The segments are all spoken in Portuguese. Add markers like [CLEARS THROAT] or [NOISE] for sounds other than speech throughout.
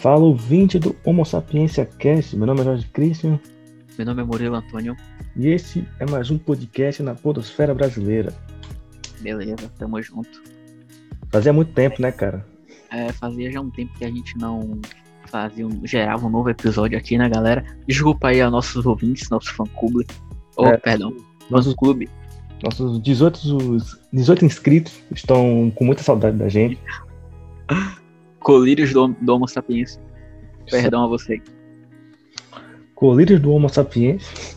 Fala ouvinte do Homo Sapiência Cast. Meu nome é Jorge Christian Meu nome é Murilo Antônio. e esse é mais um podcast na Podosfera Brasileira. Beleza, tamo junto. Fazia muito tempo, né, cara? É, fazia já um tempo que a gente não fazia um, gerava um novo episódio aqui, né, galera? Desculpa aí aos nossos ouvintes, nosso fã-clube. Oh, É. perdão, nosso clube. Nossos 18, os 18 inscritos estão com muita saudade da gente. [LAUGHS] Colírios do, do Homo Sapiens. Perdão a você. Colírios do Homo Sapiens.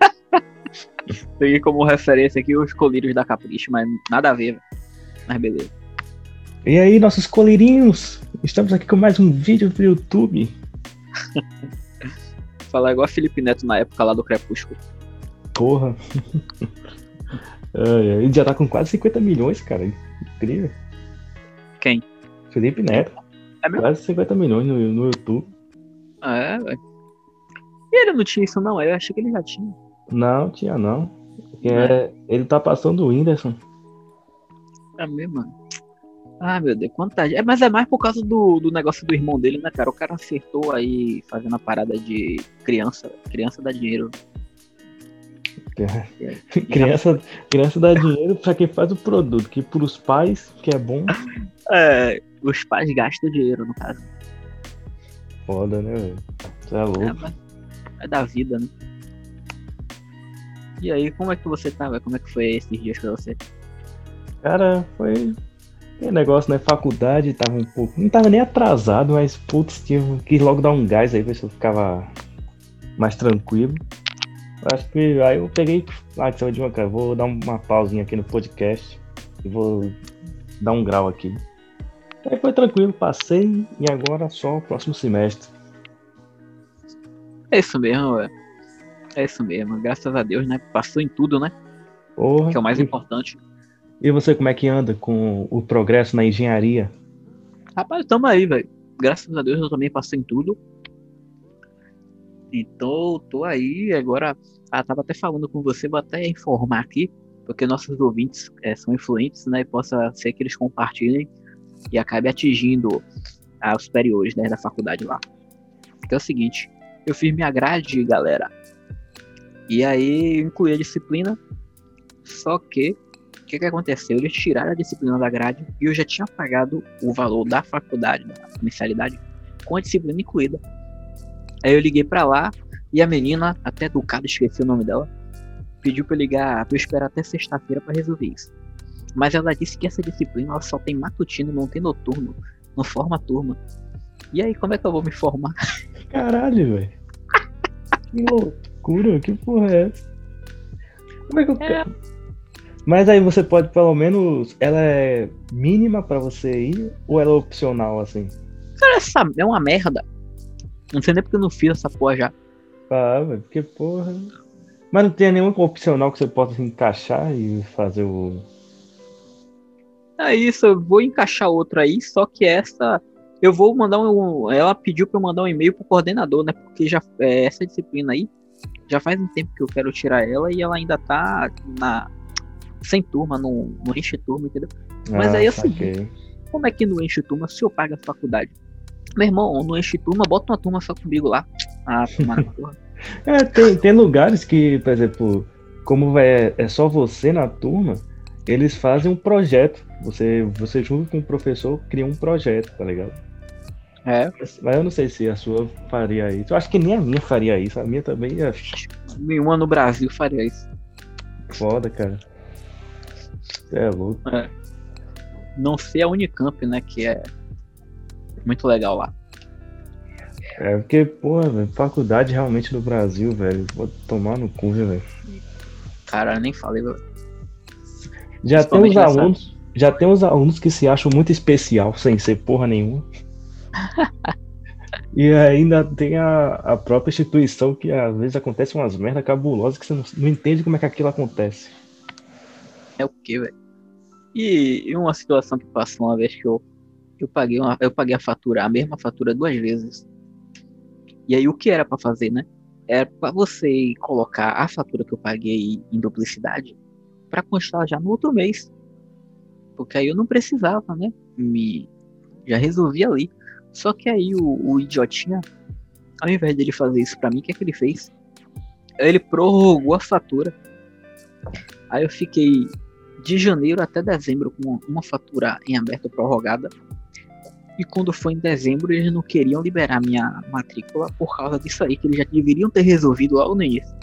[LAUGHS] Peguei como referência aqui os colírios da Capricho, mas nada a ver. Mas beleza. E aí, nossos colírinhos? Estamos aqui com mais um vídeo pro YouTube. [LAUGHS] Falar igual a Felipe Neto na época lá do Crepúsculo. Porra. [LAUGHS] Ele já tá com quase 50 milhões, cara. Incrível. Quem? Felipe Neto. É mesmo? Quase 50 milhões no, no YouTube. É, velho. E ele não tinha isso, não? Eu achei que ele já tinha. Não, tinha não. É, ele tá passando o Whindersson. É mesmo, mano. Ah, meu Deus, quanta. É, mas é mais por causa do, do negócio do irmão dele, né, cara? O cara acertou aí fazendo a parada de criança. Criança dá dinheiro. [LAUGHS] criança, criança dá dinheiro pra quem faz o produto, que pros pais, que é bom, É, os pais gastam dinheiro, no caso. foda, né, velho? Você é É, louco. mas é da vida, né? E aí, como é que você tá, velho? Como é que foi esses dias pra você? Cara, foi. Tem negócio, né? Faculdade tava um pouco. Não tava nem atrasado, mas putz, tinha, quis logo dar um gás aí, ver se eu ficava mais tranquilo. Acho que aí eu peguei. Ah, de uma cara, vou dar uma pausinha aqui no podcast e vou dar um grau aqui. Aí foi tranquilo, passei e agora só o próximo semestre. É isso mesmo, velho. É isso mesmo. Graças a Deus, né? Passou em tudo, né? Porra, Que é o mais e, importante. e você, como é que anda com o progresso na engenharia? Rapaz, tamo aí, velho. Graças a Deus eu também passei em tudo. Então, tô aí. Agora, ah, tava até falando com você, vou até informar aqui, porque nossos ouvintes eh, são influentes, né? E possa ser que eles compartilhem e acabe atingindo os superiores né, da faculdade lá. Que é o seguinte: eu fiz minha grade, galera. E aí, incluí a disciplina. Só que, o que, que aconteceu? Eles tiraram a disciplina da grade e eu já tinha pagado o valor da faculdade, da mensalidade, com a disciplina incluída. Aí eu liguei pra lá e a menina, até educada, esqueci o nome dela, pediu eu ligar, pra eu esperar até sexta-feira pra resolver isso. Mas ela disse que essa disciplina ela só tem matutino, não tem noturno, não forma turma. E aí, como é que eu vou me formar? [LAUGHS] Caralho, velho. Que loucura, que porra é essa? Como é que eu É. Mas aí você pode, pelo menos, ela é mínima pra você ir ou ela é opcional, assim? Cara, essa é uma merda. Não sei nem porque eu não fiz essa porra já. Ah, velho, porque porra. Mas não tem nenhuma opcional que você possa encaixar e fazer o. É isso, eu vou encaixar outra aí, só que essa eu vou mandar um. Ela pediu pra eu mandar um e-mail pro coordenador, né? Porque já é, essa disciplina aí já faz um tempo que eu quero tirar ela e ela ainda tá na sem turma, não, não enche turma, entendeu? Mas aí é o saquei. Como é que não enche turma se eu pago a faculdade? Meu irmão, não enche turma, bota uma turma só comigo lá. Ah, tomar na porra. [LAUGHS] É, tem, tem lugares que, por exemplo, como é, é só você na turma, eles fazem um projeto. Você, você junto com o professor cria um projeto, tá ligado? É, Mas eu não sei se a sua faria isso. Eu acho que nem a minha faria isso. A minha também é nenhuma no Brasil faria isso. foda, cara. Você é louco. Não ser a Unicamp, né? Que é muito legal lá. É porque, porra, velho, faculdade realmente no Brasil, velho. Vou tomar no cu, velho. Cara, nem falei. velho. Já tem uns alunos. Já tem uns alunos que se acham muito especial, sem ser porra nenhuma. [LAUGHS] e ainda tem a, a própria instituição que às vezes acontece umas merda cabulosas que você não, não entende como é que aquilo acontece. É o quê, velho? E, uma situação que passou uma vez que eu, eu, paguei uma, eu paguei a fatura, a mesma fatura duas vezes. E aí o que era pra fazer, né? Era pra você colocar a fatura que eu paguei em duplicidade pra constar já no outro mês. Porque aí eu não precisava, né? Me já resolvi ali. Só que aí o, o idiotinha, ao invés dele fazer isso pra mim, o que é que ele fez? Ele prorrogou a fatura. Aí eu fiquei de janeiro até dezembro com uma fatura em aberto prorrogada. E quando foi em dezembro, eles não queriam liberar minha matrícula por causa disso aí, que eles já deveriam ter resolvido logo no início.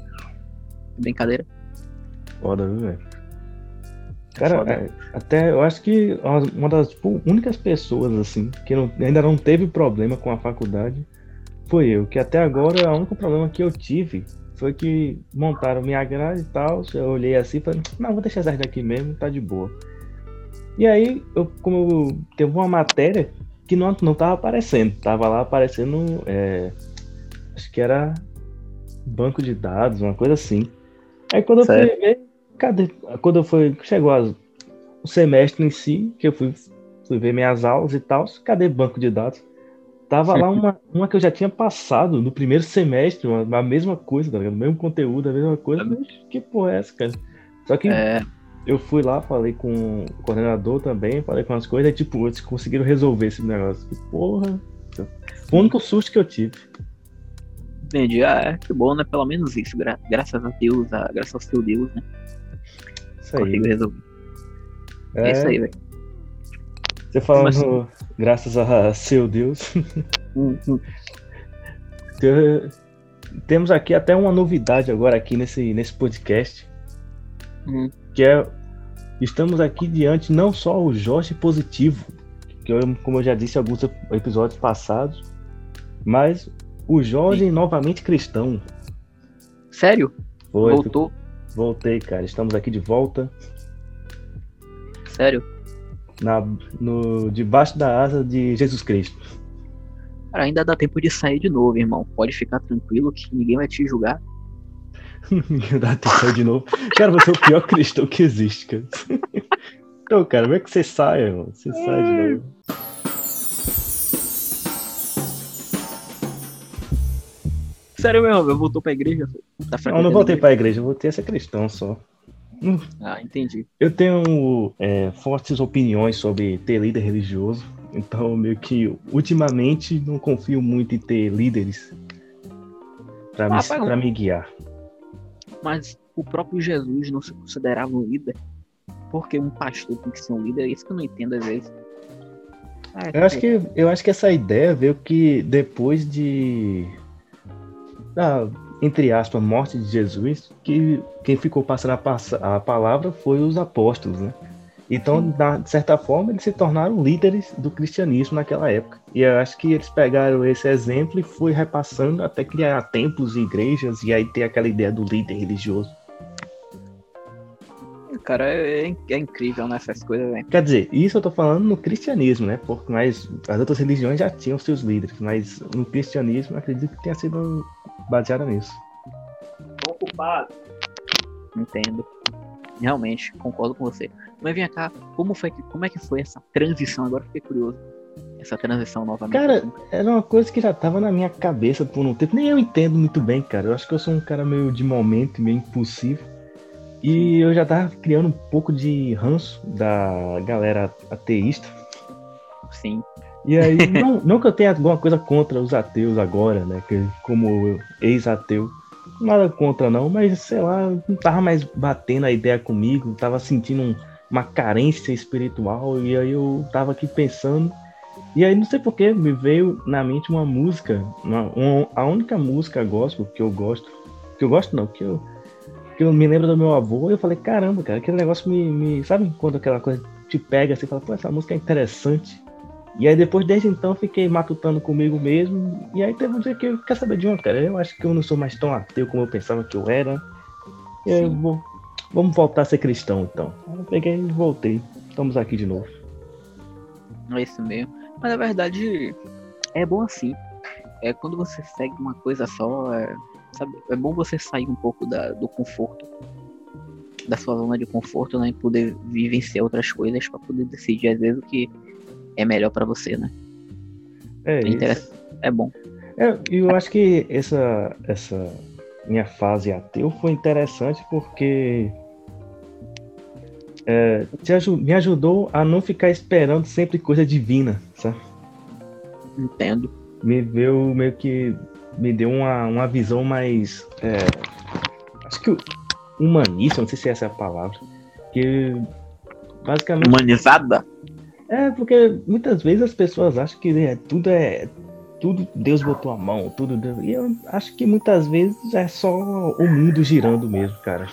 Brincadeira. Foda, viu, velho? Cara, é, até eu acho que uma das tipo, únicas pessoas, assim, que não, ainda não teve problema com a faculdade foi eu. Que até agora, o único problema que eu tive foi que montaram minha grade e tal. Eu olhei assim e falei, não, vou deixar essa daqui mesmo, tá de boa. E aí, eu, como eu, teve uma matéria que não, não tava aparecendo, tava lá aparecendo, é, acho que era banco de dados, uma coisa assim. Aí quando eu fui ver, cadê? Quando eu fui, chegou as, o semestre em si, que eu fui, fui ver minhas aulas e tal, cadê banco de dados? Tava lá [LAUGHS] uma, uma que eu já tinha passado no primeiro semestre, uma, a mesma coisa, tá ligado? O mesmo conteúdo, a mesma coisa. Mas que porra é essa, cara? Só que é... eu fui lá, falei com o coordenador também, falei com as coisas, e tipo, eles conseguiram resolver esse negócio. Que porra. Foi o único susto que eu tive. Entendi. Ah, é, que bom, né? Pelo menos isso. Gra graças a Deus, a, graças ao seu Deus, né? Isso aí. Resolver. É, é isso aí, velho. Você falando assim? graças a seu Deus. [LAUGHS] Uhum. Temos aqui até uma novidade agora aqui nesse, nesse podcast. Uhum. Que é. Estamos aqui diante não só o Jorge Positivo, que eu, como eu já disse em alguns episódios passados, mas o Jorge Sim. novamente cristão. Sério? Foi, Voltou? Voltei, cara. Estamos aqui de volta. Sério? Na, no, debaixo da asa de Jesus Cristo. Cara, ainda dá tempo de sair de novo, irmão. Pode ficar tranquilo que ninguém vai te julgar. [LAUGHS] dá tempo de sair de novo. Cara, você é o pior [LAUGHS] cristão que existe, cara. [LAUGHS] então, cara, como é que você sai, irmão? Você sai de novo. Sério mesmo, eu voltou pra igreja? Tá não, não voltei pra igreja, eu voltei a ser cristão só. Ah, entendi. Eu tenho é, fortes opiniões sobre ter líder religioso, então meio que ultimamente não confio muito em ter líderes para ah, me, pra me guiar. Mas o próprio Jesus não se considerava um líder? Porque um pastor tem que ser um líder? É isso que eu não entendo às vezes. Ah, eu, acho que, eu acho que essa ideia veio que depois de da, entre aspas, morte de Jesus, que quem ficou passando a, a palavra foi os apóstolos, né? Então, de certa forma, eles se tornaram líderes do cristianismo naquela época. E eu acho que eles pegaram esse exemplo e foi repassando até criar templos e igrejas, e aí ter aquela ideia do líder religioso. Cara, é, é, é incrível nessas né, coisas, velho. Quer dizer, isso eu tô falando no cristianismo, né? Porque mas as outras religiões já tinham seus líderes, mas no cristianismo acredito que tenha sido baseada nisso. Ocupado. Entendo. Realmente, concordo com você. Mas vem cá, como, foi que, como é que foi essa transição? Agora fiquei curioso. Essa transição novamente. Cara, era uma coisa que já tava na minha cabeça por um tempo. Nem eu entendo muito bem, cara. Eu acho que eu sou um cara meio de momento, meio impulsivo. E eu já tava criando um pouco de ranço da galera ateísta. Sim. E aí, [LAUGHS] não, não que eu tenha alguma coisa contra os ateus agora, né? Que, como ex-ateu. Nada contra não, mas sei lá, não tava mais batendo a ideia comigo, tava sentindo um, uma carência espiritual, e aí eu tava aqui pensando. E aí não sei porquê, me veio na mente uma música, uma, uma, a única música gospel que eu gosto, que eu gosto não, que eu, que eu me lembro do meu avô, e eu falei, caramba, cara, aquele negócio me, me. Sabe quando aquela coisa te pega assim, fala, pô, essa música é interessante. E aí depois desde então fiquei matutando comigo mesmo. E aí teve um dia que eu quer saber de uma, cara. Eu acho que eu não sou mais tão ateu como eu pensava que eu era. E aí eu vou. Vamos voltar a ser cristão então. Eu peguei e voltei. Estamos aqui de novo. É isso mesmo. Mas na verdade é bom assim. É quando você segue uma coisa só, é, sabe, é bom você sair um pouco da, do conforto da sua zona de conforto, né, e poder vivenciar outras coisas para poder decidir às vezes o que é melhor para você, né? É, é, é bom. É, eu acho que essa, essa minha fase ateu foi interessante porque é, me ajudou a não ficar esperando sempre coisa divina, sabe? Entendo. Me deu meio que. Me deu uma, uma visão mais. é, acho que humanista, não sei se essa é a palavra. Que basicamente. Humanizada? É, porque muitas vezes as pessoas acham que é, tudo é. Tudo Deus botou a mão, tudo Deus. E eu acho que muitas vezes é só o mundo girando mesmo, cara.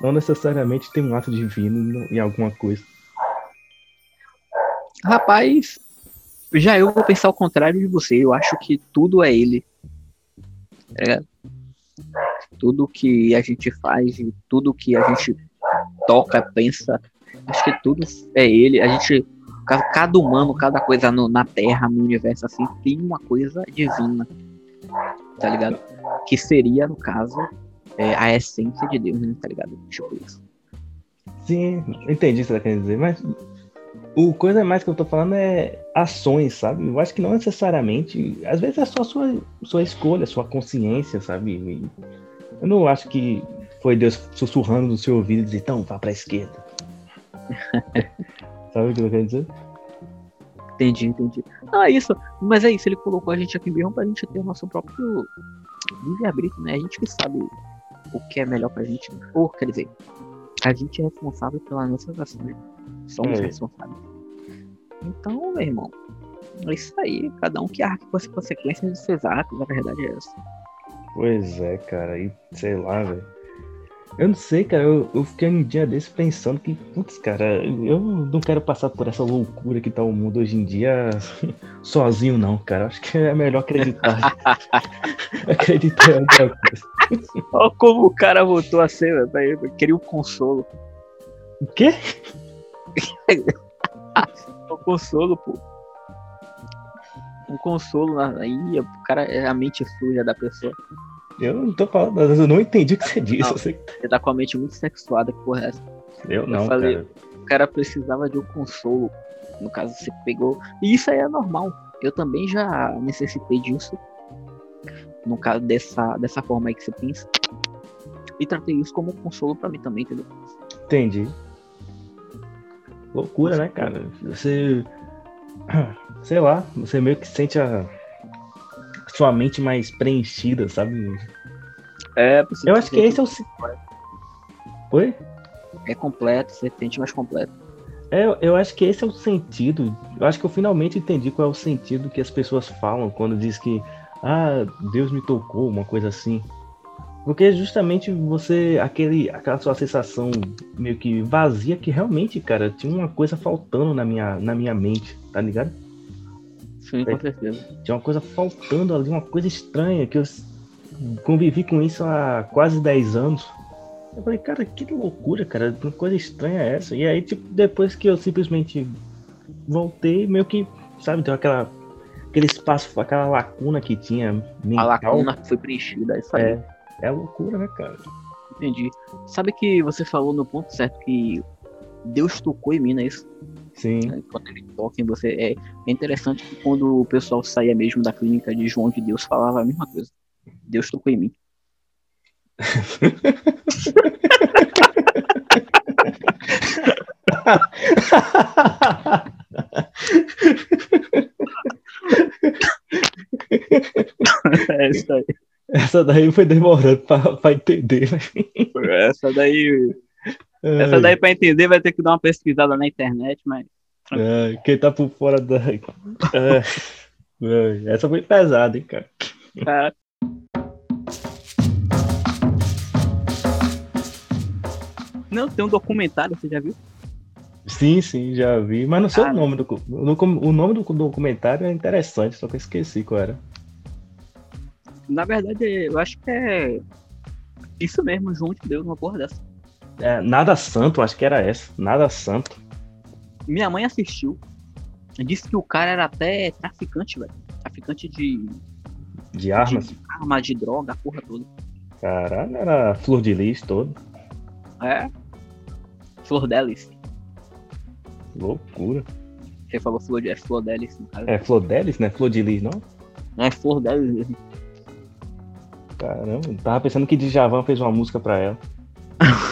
Não necessariamente tem um ato divino em alguma coisa. Rapaz, já eu vou pensar o contrário de você. Eu acho que tudo é ele. Ligado? Tudo que a gente faz, tudo que a gente toca, pensa, acho que tudo é ele. A gente, ca- cada humano, cada coisa no- na Terra, no universo, assim, tem uma coisa divina. Tá ligado? Que seria, no caso, é, a essência de Deus, né? Tá ligado? Tipo isso. Sim, entendi o que você tá querendo dizer, mas o coisa mais que eu tô falando é ações, sabe? Eu acho que não necessariamente, às vezes é só sua, sua escolha, sua consciência, sabe? E Eu não acho que foi Deus sussurrando no seu ouvido e dizer, então, vá pra esquerda. [LAUGHS] sabe o que eu tô querendo dizer? Entendi, entendi. Ah, isso. Mas é isso, ele colocou a gente aqui mesmo pra gente ter o nosso próprio livre-arbítrio, né? A gente que sabe o que é melhor pra gente. Ou, quer dizer, a gente é responsável pelas nossas ações. Somos É. responsáveis. Então, meu irmão, é isso aí. Cada um que arque com as consequências dos seus atos, a verdade é essa. Pois é, cara, e sei lá, velho. Eu não sei, cara, eu, eu fiquei um dia desse pensando que, putz, cara, eu não quero passar por essa loucura que tá o mundo hoje em dia [LAUGHS] sozinho, não, cara. Acho que é melhor acreditar. [LAUGHS] acreditar em alguma coisa. [LAUGHS] Olha como o cara voltou a ser, velho. Queria um consolo. O quê? Um consolo, pô. Um consolo na- aí, o cara é a mente suja da pessoa. Eu não tô falando, eu não entendi o que você disse. Não. Eu, Você tá com a mente muito sexuada, que porra é essa? eu não, falei. cara. O cara precisava de um consolo. No caso, você pegou. E isso aí é normal. Eu também já necessitei disso. No caso, dessa, dessa forma aí que você pensa. E tratei isso como um consolo pra mim também, entendeu? Entendi. Loucura, né, cara? Você. [CLEARS THROAT] Sei lá, você meio que sente a. Sua mente mais preenchida, sabe? É, Eu acho que esse é o. Oi? É completo, você sente mais completo. É, eu- eu acho que esse é o sentido. Eu acho que eu finalmente entendi qual é o sentido que as pessoas falam quando diz que ah, Deus me tocou, uma coisa assim. Porque justamente você, aquele, aquela sua sensação meio que vazia que realmente, cara, tinha uma coisa faltando na minha, na minha mente, tá ligado? Sim, com certeza. Tinha uma coisa faltando ali, uma coisa estranha, que eu convivi com isso há quase 10 anos. Eu falei, cara, que loucura, cara, que coisa estranha é essa? E aí, tipo, depois que eu simplesmente voltei, meio que, sabe, deu aquela, aquele espaço, aquela lacuna que tinha A mental. lacuna foi preenchida, é isso aí. É, é loucura, né, cara? Entendi. Sabe que você falou no ponto certo que Deus tocou em mim, não é isso? Sim. Quando ele toca em você. É, é interessante que quando o pessoal saía mesmo da clínica de João de Deus, falava a mesma coisa. Deus tocou em mim. [LAUGHS] é isso aí. Essa daí foi demorando pra, pra entender? Essa daí. Essa daí pra entender vai ter que dar uma pesquisada na internet, mas. ai, quem tá por fora da. Ai, essa foi pesada, hein, cara. Cara, Não, tem um documentário, você já viu? Sim, sim, já vi. Mas não sei Ah, o nome do. O nome do documentário é interessante, só que eu esqueci qual era. Na verdade, eu acho que é isso mesmo, João de Deus, uma porra dessa. É, Nada Santo, acho que era essa. Nada Santo. Minha mãe assistiu. Disse que o cara era até traficante, velho. Traficante de, De armas. de arma, de droga, a porra toda. Caralho, era flor de lis todo. É. Flor Delis. Loucura. Você falou flor de. É Flor Delis, no caso. É flor delis, né? Flor de lis, não? Não é Flor Delis mesmo. Caramba, tava pensando que Djavan fez uma música pra ela. [LAUGHS]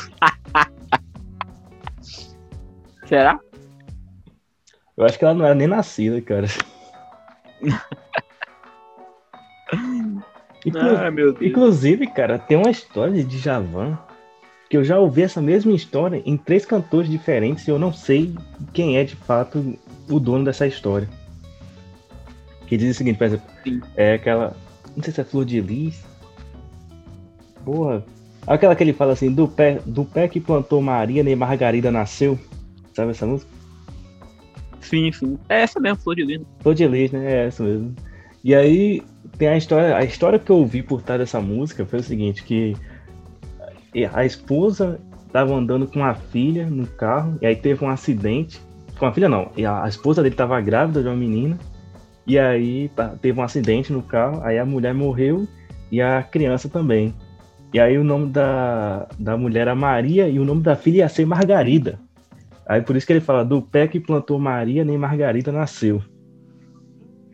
Será? Eu acho que ela não era nem nascida, cara. [LAUGHS] Inclu- Ah, meu Deus. Inclusive, cara, tem uma história de Djavan que eu já ouvi essa mesma história em três cantores diferentes e eu não sei quem é de fato o dono dessa história. Que diz o seguinte, por exemplo, Sim. é aquela. Não sei se é Flor de Lis. Porra. Aquela que ele fala assim, do pé, do pé que plantou Maria, nem Margarida nasceu. Sabe essa música? Sim, sim. É essa mesmo, Flor de Lino. Flor de Lis, né? É essa mesmo. E aí tem a história. A história que eu ouvi por trás dessa música foi o seguinte, que a esposa estava andando com a filha no carro, e aí teve um acidente. Com a filha não, e a, esposa dele estava grávida de uma menina, e aí teve um acidente no carro, aí a mulher morreu e a criança também. E aí o nome da, da mulher era Maria e o nome da filha ia ser Margarida. Aí por isso que ele fala, do pé que plantou Maria, nem Margarida nasceu.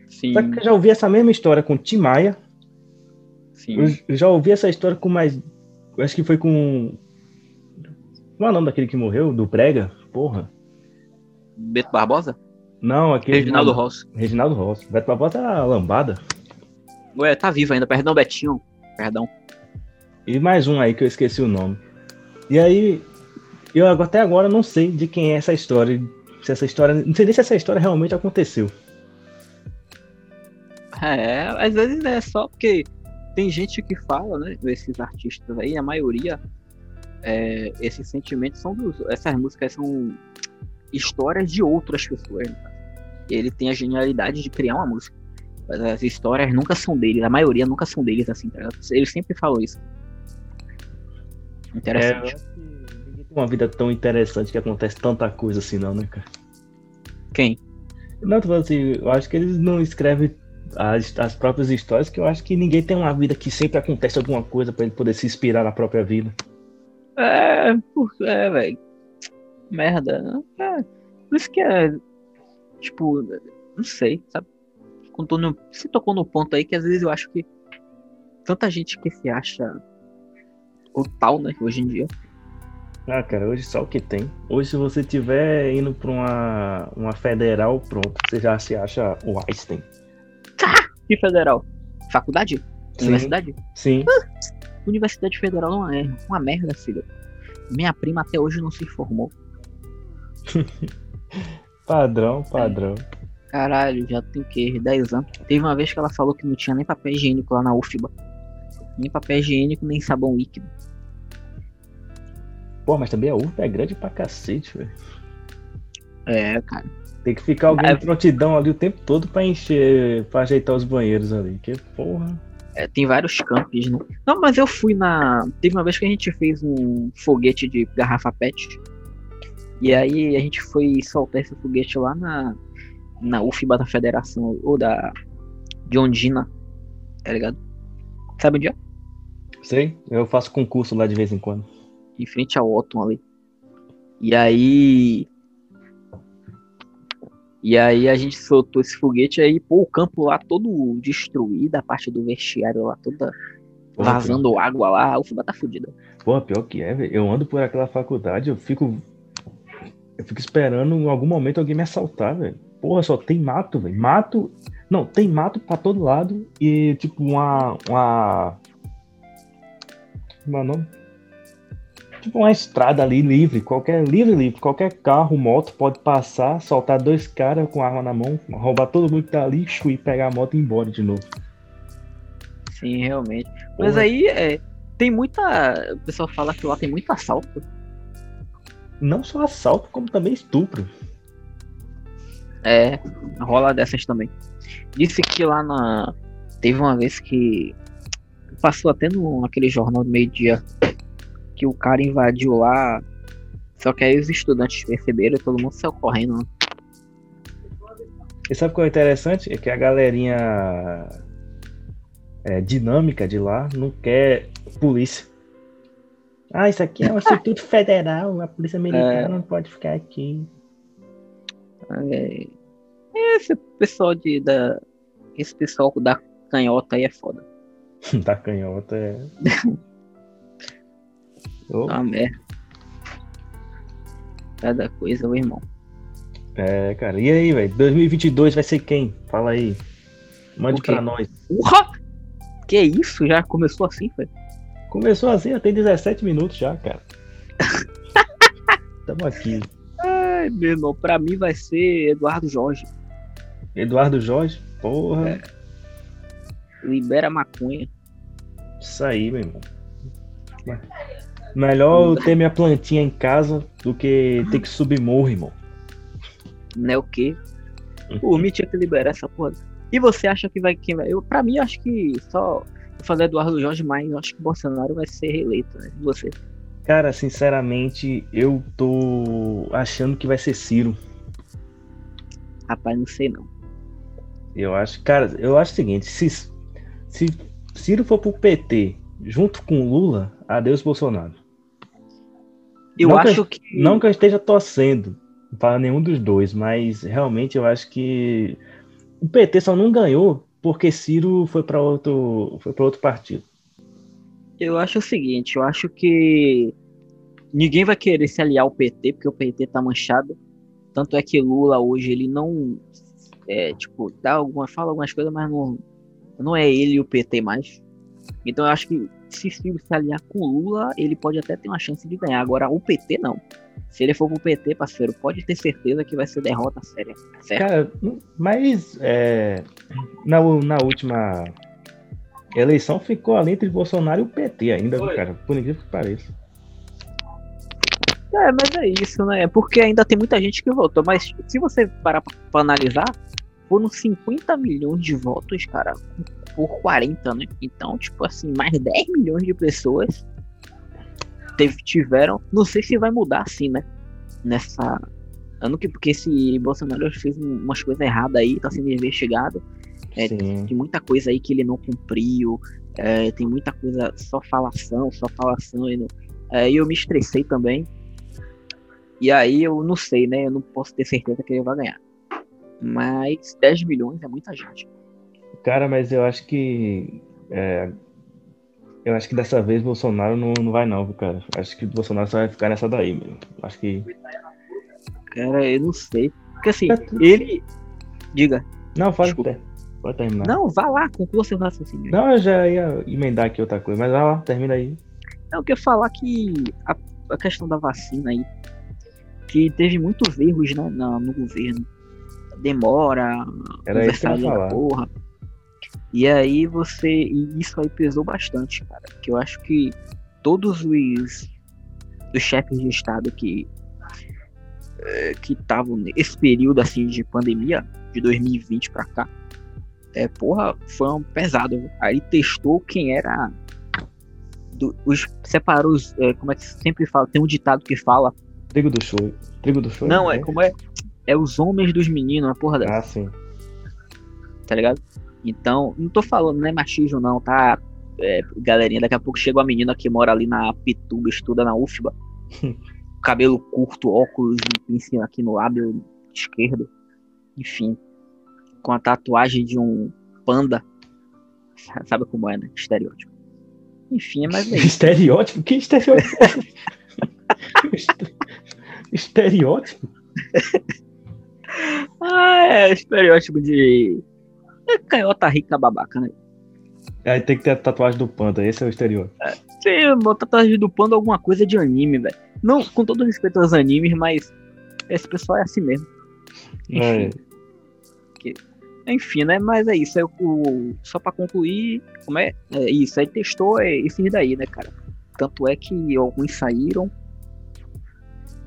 Sim, Só que eu já ouvi essa mesma história com Tim Maia. sim. Eu, já ouvi essa história com mais. eu acho que foi com. Qual é o nome daquele que morreu? Do Prega? Porra. Beto Barbosa? Não, aquele. Reginaldo Rossi. Reginaldo Rossi. Beto Barbosa era a lambada. Ué, tá vivo ainda. Perdão, Betinho. Perdão. E mais um aí que eu esqueci o nome. E aí. Eu até agora não sei de quem é essa história. Se essa história. Não sei nem se essa história realmente aconteceu. É, às vezes é só porque tem gente que fala, né? Esses artistas aí, a maioria, é, esses sentimentos são dos. Essas músicas são histórias de outras pessoas. Né? Ele tem a genialidade de criar uma música. Mas as histórias nunca são deles, a maioria nunca são deles, assim, tá ligado? Ele sempre falou isso. É, eu Interessante. acho que ninguém tem uma vida tão interessante que acontece tanta coisa assim, não, né, cara? Quem? Não, tô falando assim, eu acho que eles não escrevem as, as próprias histórias, que eu acho que ninguém tem uma vida que sempre acontece alguma coisa pra ele poder se inspirar na própria vida. É, por, é, velho. Merda. né? É, por isso que é. Tipo, não sei, sabe? No- Você tocou no ponto aí que às vezes eu acho que tanta gente que se acha o tal, né, hoje em dia. Ah, cara, hoje só o que tem. Hoje, se você tiver indo pra uma, uma federal, pronto, você já se acha o Einstein. E federal? Faculdade? Sim. Universidade? Sim. Universidade Federal não é uma merda, filho. Minha prima até hoje não se formou. [LAUGHS] Padrão, padrão. Caralho, já tem o quê? 10 anos. Teve uma vez que ela falou que não tinha nem papel higiênico lá na UFBA. Nem papel higiênico, nem sabão líquido. Pô, mas também a URP é grande pra cacete, velho. É, cara. Tem que ficar alguém É. em prontidão ali o tempo todo pra encher, pra ajeitar os banheiros ali. Que porra. É, tem vários campos. Não... não, mas eu fui na. Teve uma vez que a gente fez um foguete de garrafa PET. E aí a gente foi soltar esse foguete lá na, na UFBA da Federação, ou da. de Ondina. Tá ligado? Sabe onde é? Sei, eu faço concurso lá de vez em quando. Em frente ao Otton ali. E aí. E aí a gente soltou esse foguete aí, pô, o campo lá todo destruído, a parte do vestiário lá toda Porra, vazando água lá, a UFBA tá fudida. Pô, pior que é, velho. Eu ando por aquela faculdade, eu fico. Eu fico esperando em algum momento alguém me assaltar, velho. Porra, só tem mato, velho. Mato. Não, tem mato pra todo lado e, tipo, uma. Uma. Como é o nome? Tipo, uma estrada ali livre. Qualquer. Livre, livre. Qualquer carro, moto pode passar, soltar dois caras com arma na mão, roubar todo mundo que tá ali e pegar a moto e ir embora de novo. Sim, realmente. Mas Porra. aí é, tem muita. O pessoal fala que lá tem muito assalto. Não só assalto, como também estupro. É, rola dessas também. Disse que lá na. Teve uma vez que. Passou até no aquele jornal do meio-dia. Que o cara invadiu lá. Só que aí os estudantes perceberam e todo mundo saiu correndo. E sabe o que é interessante? É que a galerinha é, dinâmica de lá não quer polícia. Ah, isso aqui é um [LAUGHS] instituto federal, a polícia militar É. não pode ficar aqui. É, esse pessoal de, da. Esse pessoal da canhota aí é foda. [LAUGHS] da canhota é. [LAUGHS] Ô, É uma merda. Cada coisa, meu irmão. é, cara. E aí, velho? 2022 vai ser quem? Fala aí. Mande pra nós. Porra! Que isso? Já começou assim, foi? Começou assim, já tem 17 minutos já, cara. [LAUGHS] Tamo aqui. Ai, meu irmão, pra mim vai ser Eduardo Jorge. Eduardo Jorge? Porra. É. Libera maconha. Isso aí, meu irmão. Melhor ter minha plantinha em casa do que ter que subir morro, irmão. Não é o quê? O mim tinha que liberar essa porra. E você acha que vai quem vai? Eu, pra mim, eu acho que só fazer Eduardo Jorge, mas eu acho que Bolsonaro vai ser reeleito, né? E você? Cara, sinceramente, eu tô achando que vai ser Ciro. Rapaz, não sei não. Eu acho, cara, eu acho o seguinte, se, se Ciro for pro PT junto com Lula, adeus Bolsonaro. Eu não acho que, que, Não que eu esteja torcendo para nenhum dos dois, mas realmente eu acho que o PT só não ganhou porque Ciro foi para outro, foi outro partido. Eu acho o seguinte, eu acho que ninguém vai querer se aliar ao PT porque o PT tá manchado. Tanto é que Lula hoje ele não é, tipo, dá alguma fala algumas coisas, mas não não é ele o PT mais. Então eu acho que se Ciro se aliar com Lula, ele pode até ter uma chance de ganhar. Agora o PT não. Se ele for pro PT, parceiro, pode ter certeza que vai ser derrota séria. Certo? Cara, mas é, na, na última eleição ficou ali entre Bolsonaro e o PT ainda, cara. Por incrível que pareça. É, mas é isso, né? É porque ainda tem muita gente que votou. Mas se você parar pra, pra analisar, foram 50 milhões de votos, cara, por 40, né? Então, tipo assim, mais 10 milhões de pessoas teve, tiveram. Não sei se vai mudar assim, né? Nessa. Ano que, porque esse Bolsonaro fez umas coisas erradas aí, tá sendo investigado. É, tem muita coisa aí que ele não cumpriu. É, tem muita coisa, só falação, só falação. E é, eu me estressei também. E aí eu não sei, né? Eu não posso ter certeza que ele vai ganhar. Mas 10 milhões é muita gente. Cara, mas eu acho que. É, eu acho que dessa vez Bolsonaro não, não vai, não, cara. Acho que o Bolsonaro só vai ficar nessa daí, mesmo. Acho que. Cara, eu não sei. Porque assim, é ele. Diga. Não, pode, ter. pode terminar. Não, vá lá, conclua seu raciocínio. Não, eu já ia emendar aqui outra coisa, mas vai lá, termina aí. Não, eu queria falar que a, a questão da vacina aí, que teve muitos erros né, no, no governo. Demora, Era isso que eu ia falar. porra. E aí você. E isso aí pesou bastante, cara. Porque eu acho que todos os, os chefes de Estado que é, que estavam nesse período assim de pandemia, de 2020 para cá, é, porra, foi um pesado. Aí testou quem era. Do, os, separou os. É, como é que sempre fala? Tem um ditado que fala. Trigo do show. Trigo do show? Não, é, é como é. É os homens dos meninos, uma porra dessa. Ah, sim. Tá ligado? Então, não tô falando, não é machismo não, tá? É, galerinha, daqui a pouco chega uma menina que mora ali na Pituba, estuda na UFBA. [LAUGHS] cabelo curto, óculos, um aqui no lábio esquerdo. Enfim, com a tatuagem de um panda. [LAUGHS] Sabe como é, né? Estereótipo. Enfim, é mais bem. estereótipo? Que estereótipo? [LAUGHS] estereótipo? ah, é estereótipo de [LAUGHS] canhota rica babaca, né? Aí tem que ter a tatuagem do panda, esse é o exterior. É, uma tatuagem do panda é alguma coisa de anime, velho. Não, com todo respeito aos animes, mas esse pessoal é assim mesmo. Enfim. É. Enfim, né? Mas é isso. É o, só pra concluir, como é? é isso. Aí testou é, esses daí, né, cara? Tanto é que alguns saíram.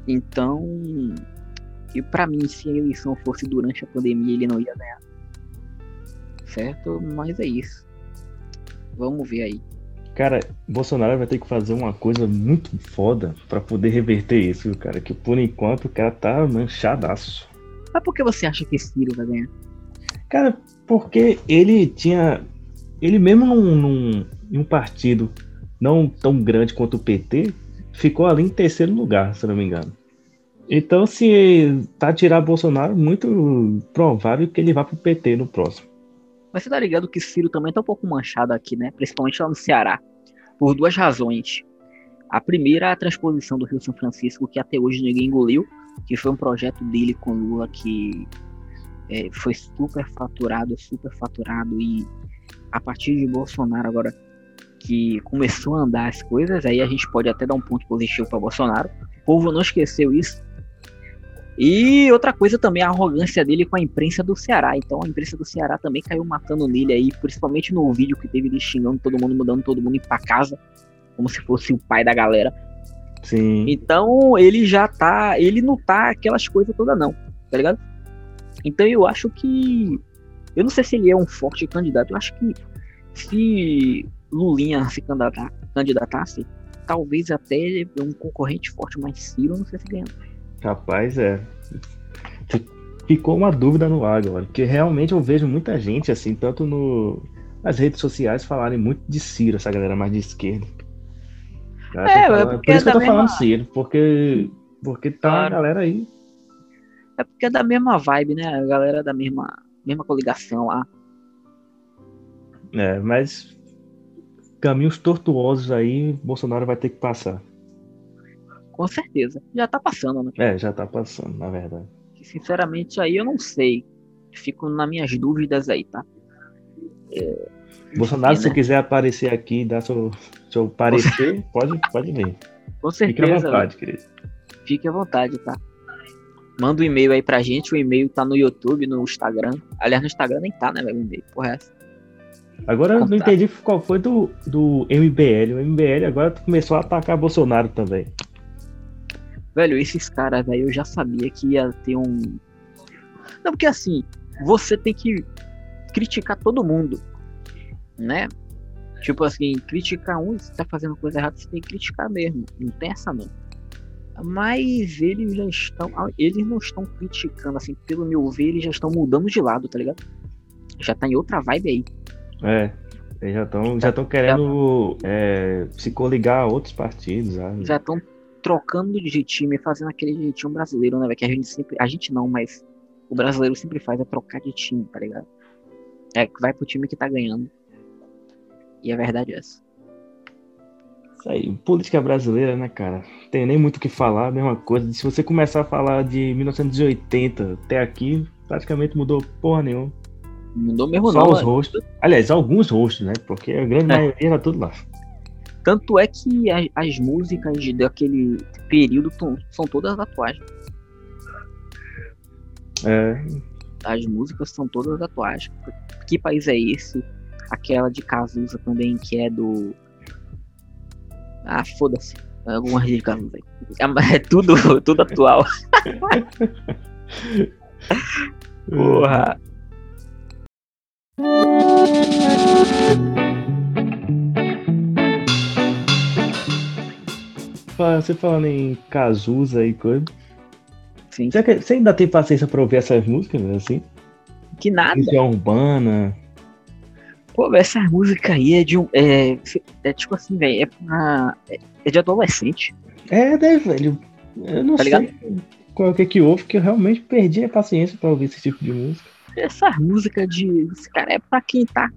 Então. E para mim, se a eleição fosse durante a pandemia, ele não ia ganhar certo? Mas é isso. Vamos ver aí. Cara, Bolsonaro vai ter que fazer uma coisa muito foda para poder reverter isso, cara. Que por enquanto o cara tá manchadaço. Mas por que você acha que Ciro vai ganhar? Cara, porque ele tinha. Ele mesmo num, num, em um partido não tão grande quanto o PT, ficou ali em terceiro lugar, se não me engano. Então, se tá tirar Bolsonaro, muito provável que ele vá pro PT no próximo. Mas você tá ligado que Ciro também tá um pouco manchado aqui, né? Principalmente lá no Ceará. Por duas razões. A primeira é a transposição do Rio São Francisco, que até hoje ninguém engoliu, que foi um projeto dele com Lula que é, foi super faturado, super faturado e a partir de Bolsonaro agora que começou a andar as coisas, aí a gente pode até dar um ponto positivo para Bolsonaro. O povo não esqueceu isso. E outra coisa também, a arrogância dele com a imprensa do Ceará. Então a imprensa do Ceará também caiu matando nele aí, principalmente no vídeo que teve ele xingando todo mundo, mudando todo mundo ir pra casa, como se fosse o pai da galera. Sim. Então ele já tá. Ele não tá aquelas coisas todas, não, tá ligado? Então eu acho que. Eu não sei se ele é um forte candidato. Eu acho que se Lulinha se candidatar, candidatasse, talvez até um concorrente forte, mas Ciro não sei se ganha. Rapaz, é. Ficou uma dúvida no ar agora, porque realmente eu vejo muita gente, assim, tanto no, nas redes sociais falarem muito de Ciro, essa galera mais de esquerda. É, é porque Por isso é que eu tô da falando mesma- Ciro, porque, porque tá Claro. a galera aí. É porque é da mesma vibe, né? A galera é da mesma, mesma coligação lá. É, mas caminhos tortuosos aí, Bolsonaro vai ter que passar. Com certeza. Já tá passando, né? É, já tá passando, na verdade. Sinceramente, aí eu não sei. Fico nas minhas dúvidas aí, tá? Bolsonaro, Enfim, se né? quiser aparecer aqui e dar seu, seu parecer, pode, pode vir. Com Fique à certeza. vontade, querido. Fique à vontade, tá? Manda um e-mail aí pra gente. O e-mail tá no YouTube, no Instagram. Aliás, no Instagram nem tá, né, velho? O e-mail. Porra, é essa? Agora eu não entendi qual foi do, do MBL. O MBL agora começou a atacar Bolsonaro também. Velho, esses caras, velho, eu já sabia que ia ter um. Não, porque assim, você tem que criticar todo mundo, né? Tipo assim, criticar um, se tá fazendo coisa errada, você tem que criticar mesmo. Não tem essa não. Mas eles já estão. Eles não estão criticando, assim, pelo meu ver, eles já estão mudando de lado, tá ligado? Já tá em outra vibe aí. É. Eles já estão já tão querendo é, se coligar a outros partidos. sabe? já estão trocando de time, fazendo aquele jeitinho brasileiro, né, velho? Que a gente sempre. A gente não, mas o brasileiro sempre faz é trocar de time, tá ligado? É que vai pro time que tá ganhando. E a verdade é essa. Isso aí. Política brasileira, né, cara? Tem nem muito o que falar, a mesma coisa. Se você começar a falar de 1980 até aqui, praticamente mudou porra nenhuma. Mudou mesmo Só não. os velho. rostos. Aliás, alguns rostos, né? Porque a grande É. maioria era tudo lá. Tanto é que a- as músicas daquele período tão- são todas atuais. É, As músicas são todas atuais. Que país é esse? Aquela de Cazuza também, que é do. Ah, foda-se. Algumas de Cazuza aí. É, É tudo, [LAUGHS] tudo atual. [LAUGHS] Porra. Você falando em Cazuza e coisa. Sim. Você, você ainda tem paciência pra ouvir essas músicas, assim? Que nada. Região urbana. Pô, essa música aí é de um. É, é tipo assim, velho. É, pra- é, é de adolescente. É, né, velho? Eu não Tá sei qual que é que houve, que eu realmente perdi a paciência pra ouvir esse tipo de música. Essa música de. Esse cara é pra quem tá.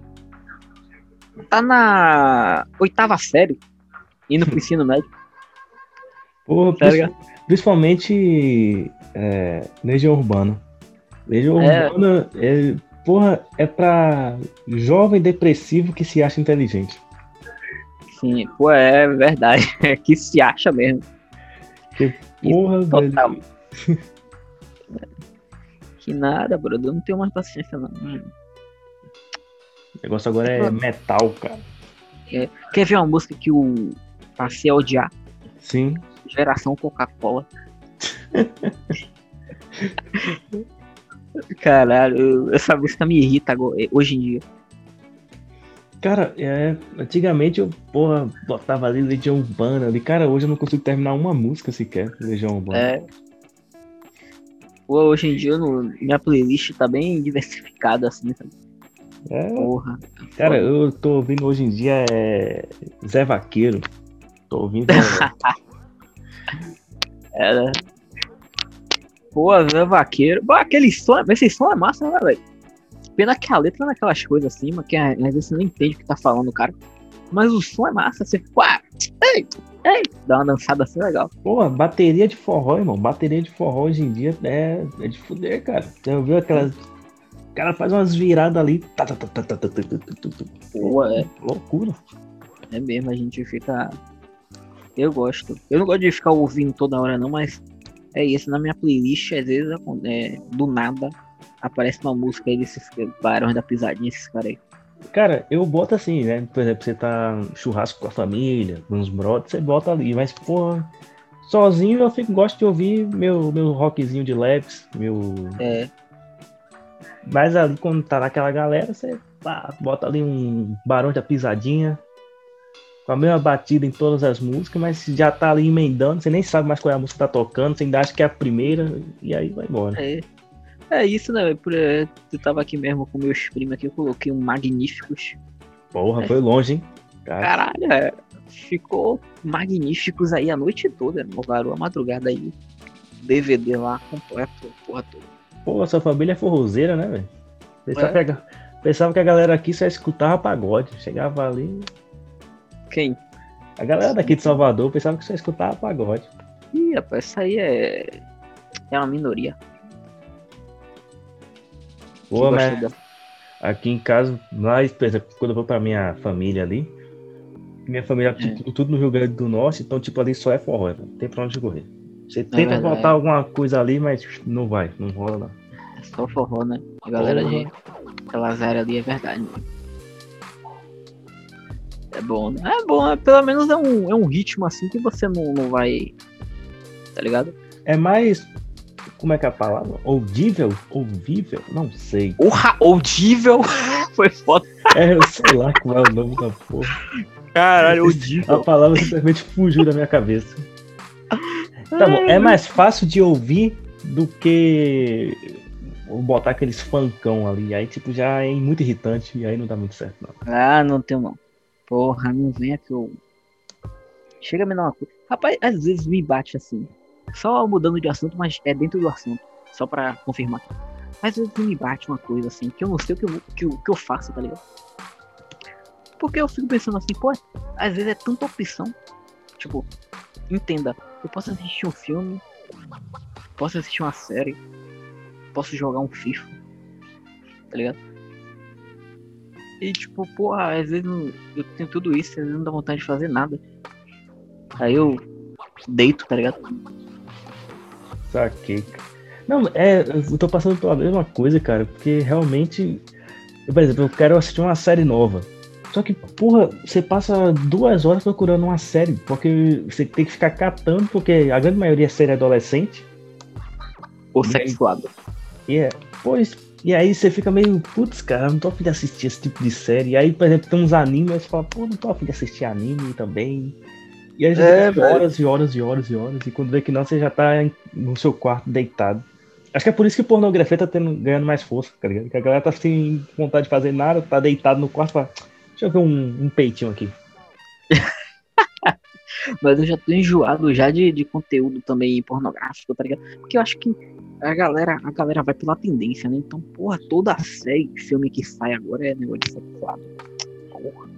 Tá na oitava série. Indo pro ensino médio. Porra, Tá principalmente é, Legião Urbana. Legião É. Urbana é, porra, é pra jovem depressivo que se acha inteligente. Sim, pô, é verdade. [LAUGHS] É que se acha mesmo. Porra, velho. Total. [LAUGHS] Que nada, brother. Eu não tenho mais paciência, não. Hum. O negócio agora é metal, cara. Quer ver uma música que o passei a odiar? Sim. Geração Coca-Cola. [LAUGHS] Caralho, essa música me irrita agora, hoje em dia. Cara, é, antigamente eu, porra, botava ali Legião Urbana ali. Cara, hoje eu não consigo terminar uma música sequer, Legião Urbana. É. Pô, hoje em dia eu não- minha playlist tá bem diversificada assim, sabe? É, Porra. cara, eu tô ouvindo hoje em dia é Zé Vaqueiro. Tô ouvindo. [LAUGHS] É, né? Pô, Zé Vaqueiro. Pô, aquele som, esse som é massa, né, velho? Pena que a letra é naquelas coisas assim, mas que às vezes você não entende o que tá falando, cara. Mas o som é massa, você fica, "Uá, ei, ei, dá uma dançada assim legal. Porra, bateria de forró, irmão. Bateria de forró hoje em dia é, é de fuder, cara. Já ouviu aquelas O cara faz umas viradas ali. Tá, tá, tá, tá, tá, tá, tá, tá, tá, tá. Pô, é, Loucura. é mesmo, a gente fica. Eu gosto. Eu não gosto de ficar ouvindo toda hora, não, mas é isso. Na minha playlist, às vezes, é, do nada, aparece uma música aí desses barões da pisadinha, esses caras aí. Cara, eu boto assim, né? Por exemplo, você tá churrasco com a família, com uns brothers, você bota ali. Mas, pô, sozinho eu fico, gosto de ouvir meu, meu rockzinho de leves, meu. É, Mas ali quando tá naquela galera, você pá, bota ali um Barão da Pisadinha. Com a mesma batida em todas as músicas, mas já tá ali emendando, você nem sabe mais qual é a música que tá tocando, você ainda acha que é a primeira, e aí vai embora. é. É isso, né? Por, é, eu tava aqui mesmo com meus primos aqui, eu coloquei um Magníficos. Porra, foi longe, hein? Cara, Caralho, é, ficou magníficos aí a noite toda, no varou a madrugada aí. DVD lá completo, porra toda. pô, sua família é forrozeira, né, velho? Pensava, É. pensava que a galera aqui só escutava pagode. Chegava ali. Quem? A galera daqui de Salvador pensava que só escutava pagode. Ih, rapaz, isso aí é. É uma minoria. gosta mas dessa- aqui em casa, lá, por exemplo, quando eu vou pra minha família ali, minha família é É. tudo, tudo no Rio Grande do Norte, então tipo ali só é forró, velho. não tem pra onde correr. Você tenta verdade. botar alguma coisa ali, mas não vai, não rola não. É só forró, né? A galera Porra. de. Aquelas áreas ali é verdade, mano. É bom, né? É bom, é, pelo menos é um, é um ritmo assim que você não, não vai. Tá ligado? É mais, como é que é a palavra? Audível? Ouvível? Não sei. Porra, audível! [LAUGHS] Foi foda. É, eu sei lá qual é o nome da porra. Caralho, A audível. palavra simplesmente fugiu da minha cabeça. Tá bom, é mais fácil de ouvir do que botar aqueles funkão ali. Aí, tipo, já é muito irritante e aí não dá muito certo, não. Ah, não tenho não. Porra, não venha que eu. Chega a me dar uma coisa. Rapaz, às vezes me bate assim. Só mudando de assunto, mas é dentro do assunto. Só pra confirmar. Às vezes me bate uma coisa assim, que eu não sei o que eu, que, que eu faço, tá ligado? Porque eu fico pensando assim, pô, às vezes é tanta opção. Tipo, entenda, eu posso assistir um filme, posso assistir uma série, posso jogar um FIFA, tá ligado? E tipo, porra, às vezes não- eu tenho tudo isso, às vezes não dá vontade de fazer nada. Aí eu deito, tá ligado? Saquei. Não, é, eu tô passando pela mesma coisa, cara, porque realmente, por exemplo, eu quero assistir uma série nova. Só que, porra, você passa duas horas procurando uma série, porque você tem que ficar catando, porque a grande maioria é série adolescente. Ou sexuado. E é, pois, e aí você fica meio, putz, cara, não tô afim de assistir esse tipo de série. E aí, por exemplo, tem uns animes, aí você fala, pô, não tô afim de assistir anime também. E aí É, fica horas e horas e horas e horas, e quando vê que não, você já tá no seu quarto deitado. Acho que é por isso que pornografia tá tendo, ganhando mais força, tá ligado? Que a galera tá sem vontade de fazer nada, tá deitado no quarto, fala, deixa eu ver um, um peitinho aqui. [LAUGHS] Mas eu já tô enjoado já de, de conteúdo também pornográfico, tá ligado? Porque eu acho que a galera, a galera vai pela tendência, né? Então, porra, toda série, filme que sai agora é negócio de sexuado. Porra.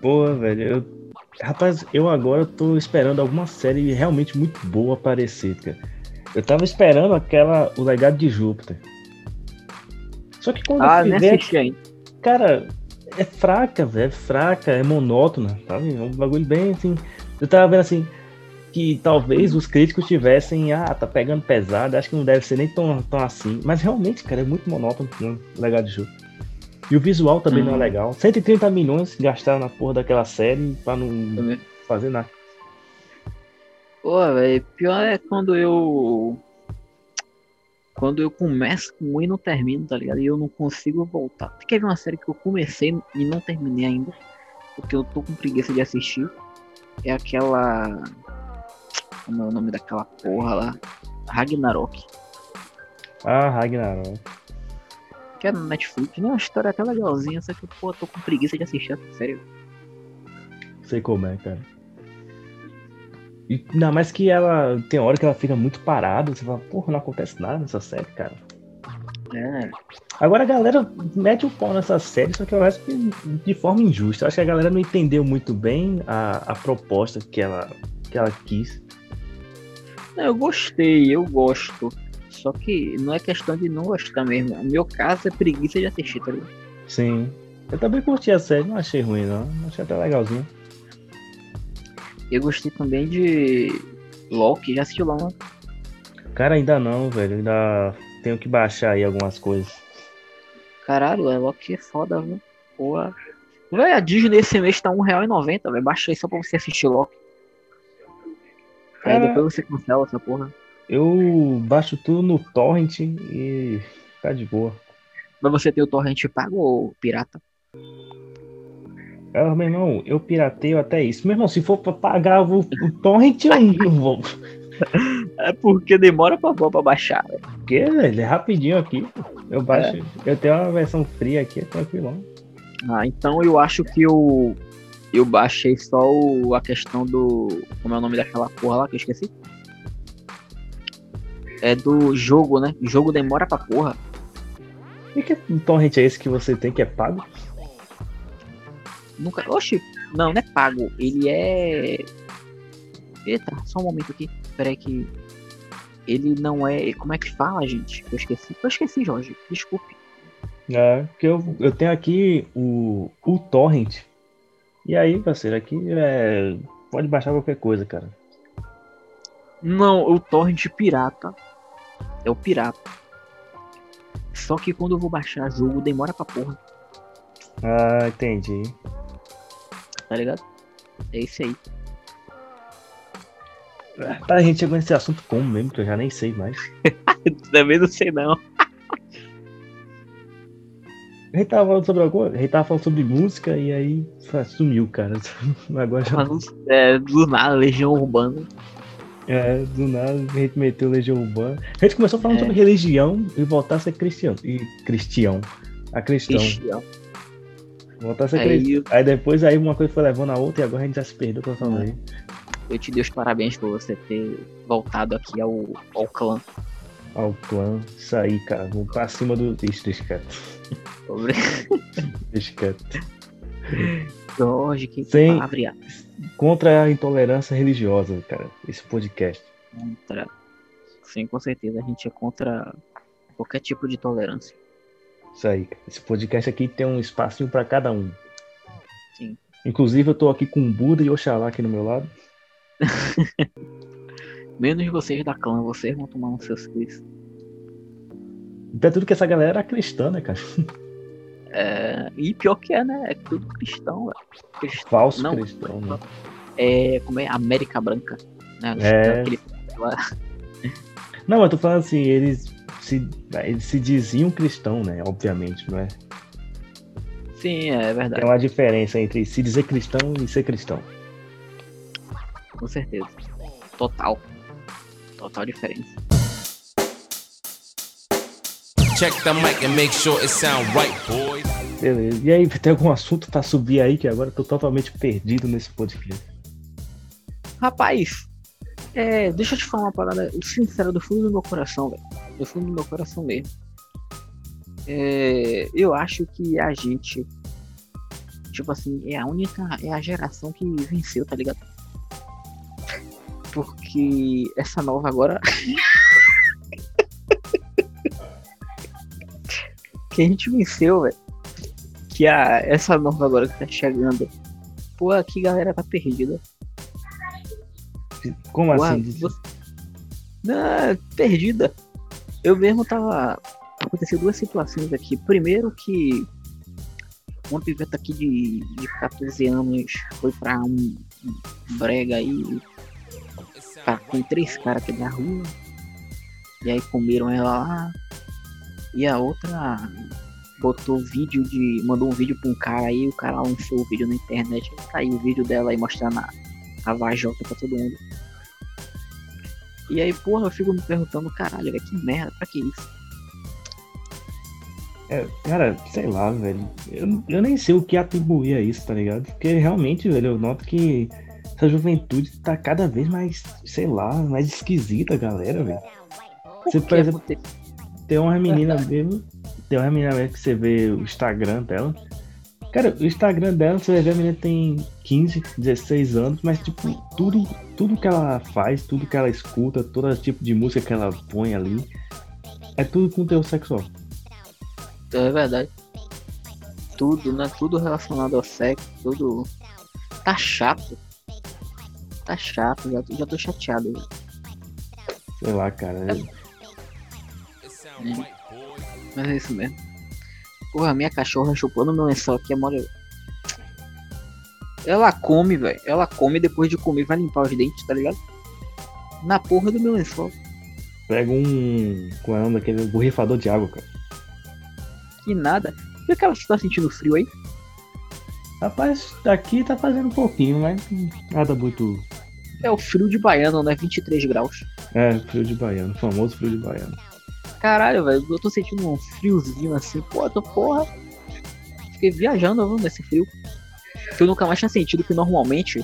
Pô, velho, eu. Rapaz, eu agora tô esperando alguma série realmente muito boa aparecer, cara. Eu tava esperando aquela O Legado de Júpiter. Só que quando Ah, eu fui ver, assisti ainda. cara, é fraca, velho, é fraca, é monótona, sabe? É um bagulho bem assim. Eu tava vendo assim que talvez os críticos tivessem, ah, tá pegando pesado, acho que não deve ser nem tão, tão assim. Mas realmente, cara, é muito monótono o Legado de Júpiter. E o visual também não é Hum. legal. 130 milhões gastaram na porra daquela série pra não Também. fazer nada. Pô, velho, pior é quando eu. Quando eu começo com um e não termino, tá ligado? E eu não consigo voltar. Ver uma série que eu comecei e não terminei ainda? Porque eu tô com preguiça de assistir. É aquela. Como é o nome daquela porra lá? Ragnarok. Ah, Ragnarok. Que é no Netflix. Né? Uma história até legalzinha, só que pô, eu tô com preguiça de assistir essa série. Sei como é, cara. E ainda mais que ela tem hora que ela fica muito parada, você fala, porra, não acontece nada nessa série, cara. É. Agora a galera mete o pau nessa série, só que eu acho que de forma injusta. Eu acho que a galera não entendeu muito bem a, a proposta que ela, que ela quis. Eu gostei, eu gosto. Só que não é questão de não gostar mesmo. No meu caso é preguiça de assistir, tá ligado? Sim. Eu também curti a série, não achei ruim não. Achei até legalzinho. Eu gostei também de Loki, já assistiu lá, Cara, ainda não, velho. Ainda tenho que baixar aí algumas coisas. Caralho, é Loki é foda, viu? Porra. Véi, a Disney esse mês tá R$1,90, velho. Baixa aí só pra você assistir Loki. Aí Cara, depois você cancela essa porra. eu baixo tudo no torrent e tá de boa. Mas você tem o torrent pago ou pirata? Ah, meu irmão, eu pirateio até isso. Meu irmão, se for pra pagar o, o torrent, eu [LAUGHS] não vou. É porque demora pra, pra baixar, velho. Porque ele é rapidinho aqui. Eu baixo. Eu tenho uma versão fria aqui, é tranquilão. Ah, então eu acho que eu. Eu baixei só o, a questão do. Como é o nome daquela porra lá que eu esqueci? É do jogo, né? O jogo demora pra porra. E que torrent é esse que você tem que é pago? Nunca. Oxi, não, não é pago. Ele é. Eita, só um momento aqui. Peraí que. Ele não é. Como é que fala, gente? Eu esqueci. Eu esqueci, Jorge. Desculpe. É, porque eu, eu tenho aqui o, o torrent. E aí, parceiro, aqui é. Pode baixar qualquer coisa, cara. Não, o torrent pirata. É o pirata. Só que quando eu vou baixar jogo, demora pra porra, Ah, entendi. tá ligado? É isso aí. Tá, a gente chegou nesse assunto como mesmo, que eu já nem sei mais. [LAUGHS] Também não sei não. A gente tava falando sobre alguma A gente tava falando sobre música e aí sumiu, cara. [LAUGHS] Agora já. É, do nada, Legião Urbana. É, do nada a gente meteu Legião Urbana. A gente começou falando É. sobre religião e voltar a ser cristão. E cristião. A cristão. Cristiano. Voltar a ser Aí cristão. eu, Aí depois aí uma coisa foi levando a outra e agora a gente já se perdeu totalmente. eu te dei os parabéns por você ter voltado aqui ao, ao clã. Ao clã. Isso aí, cara. Vamos pra cima do. Deixa quieto. Deixa quieto. Jorge, que palavra Contra a intolerância religiosa, cara. Esse podcast. contra. Sim, com certeza. A gente é contra qualquer tipo de tolerância. Isso aí. cara. Esse podcast aqui tem um espacinho pra cada um. Sim. Inclusive, eu tô aqui com o Buda e Oxalá aqui no meu lado. [LAUGHS] Menos vocês da clã, vocês vão tomar nos seus quiz. Até tudo que essa galera era cristã, né, cara? É, e pior que é, né? É tudo cristão, velho. Cristão. Falso Não. cristão, né? É, como é? América Branca. Né? É. Aquele-. [LAUGHS] Não, eu tô falando assim, eles se, eles se diziam cristão, né? Obviamente, não é? Sim, é verdade. Tem uma diferença entre se dizer cristão e ser cristão. Com certeza. Total. Total diferença. Check the mic and make sure it sound right, boys. Beleza. E aí, tem algum assunto pra subir aí que agora eu tô totalmente perdido nesse podcast? Rapaz, é, deixa eu te falar uma parada sincera do fundo do meu coração, velho. Do fundo do meu coração mesmo. É, eu acho que a gente, tipo assim, é a única, é a geração que venceu, tá ligado? Porque essa nova agora. [LAUGHS] que a gente venceu, velho. Que a, essa nova agora que tá chegando. Pô, aqui galera tá perdida. Como Ué, assim? você- Não, perdida. Eu mesmo tava. Aconteceu duas situações aqui. Primeiro que uma piveta aqui de, de 14 anos foi pra um brega aí. Tá com três caras aqui da rua. E aí comeram ela lá. E a outra botou vídeo de. mandou um vídeo pra um cara aí, o cara lançou o vídeo na internet. Saiu o vídeo dela aí mostrando a, a vajota pra todo mundo. E aí, porra, eu fico me perguntando, caralho, velho, que merda, pra que isso? É, cara, sei lá, velho. Eu, eu nem sei o que atribuir a isso, tá ligado? Porque realmente, velho, eu noto que essa juventude tá cada vez mais, sei lá, mais esquisita, galera, velho. Você, Por exemplo, tem uma menina mesmo, tem uma menina mesmo que você vê o Instagram dela. Cara, o Instagram dela, você vai ver a menina tem 15, 16 anos, mas tipo, tudo, tudo que ela faz, tudo que ela escuta, todo tipo de música que ela põe ali, É tudo com teu sexual. É verdade. Tudo, né? Tudo relacionado ao sexo, tudo. Tá chato. Tá chato, já, já tô chateado. já. Sei lá, cara. é-. Mas é isso mesmo. Porra, minha cachorra chupando meu lençol aqui, amor. Ela come, velho. Ela come depois de comer vai limpar os dentes, tá ligado? Na porra do meu lençol. Pega um. Com a daquele borrifador de água, cara. Que nada. E que ela tá sentindo frio aí? Rapaz, aqui tá fazendo um pouquinho, mas nada muito. É o frio de baiano, né? 23 graus. É, frio de baiano, famoso frio de baiano. Caralho, velho. Eu tô sentindo um friozinho assim. Pô, tô porra. Fiquei viajando viu, nesse frio. Que eu nunca mais tinha sentido, que normalmente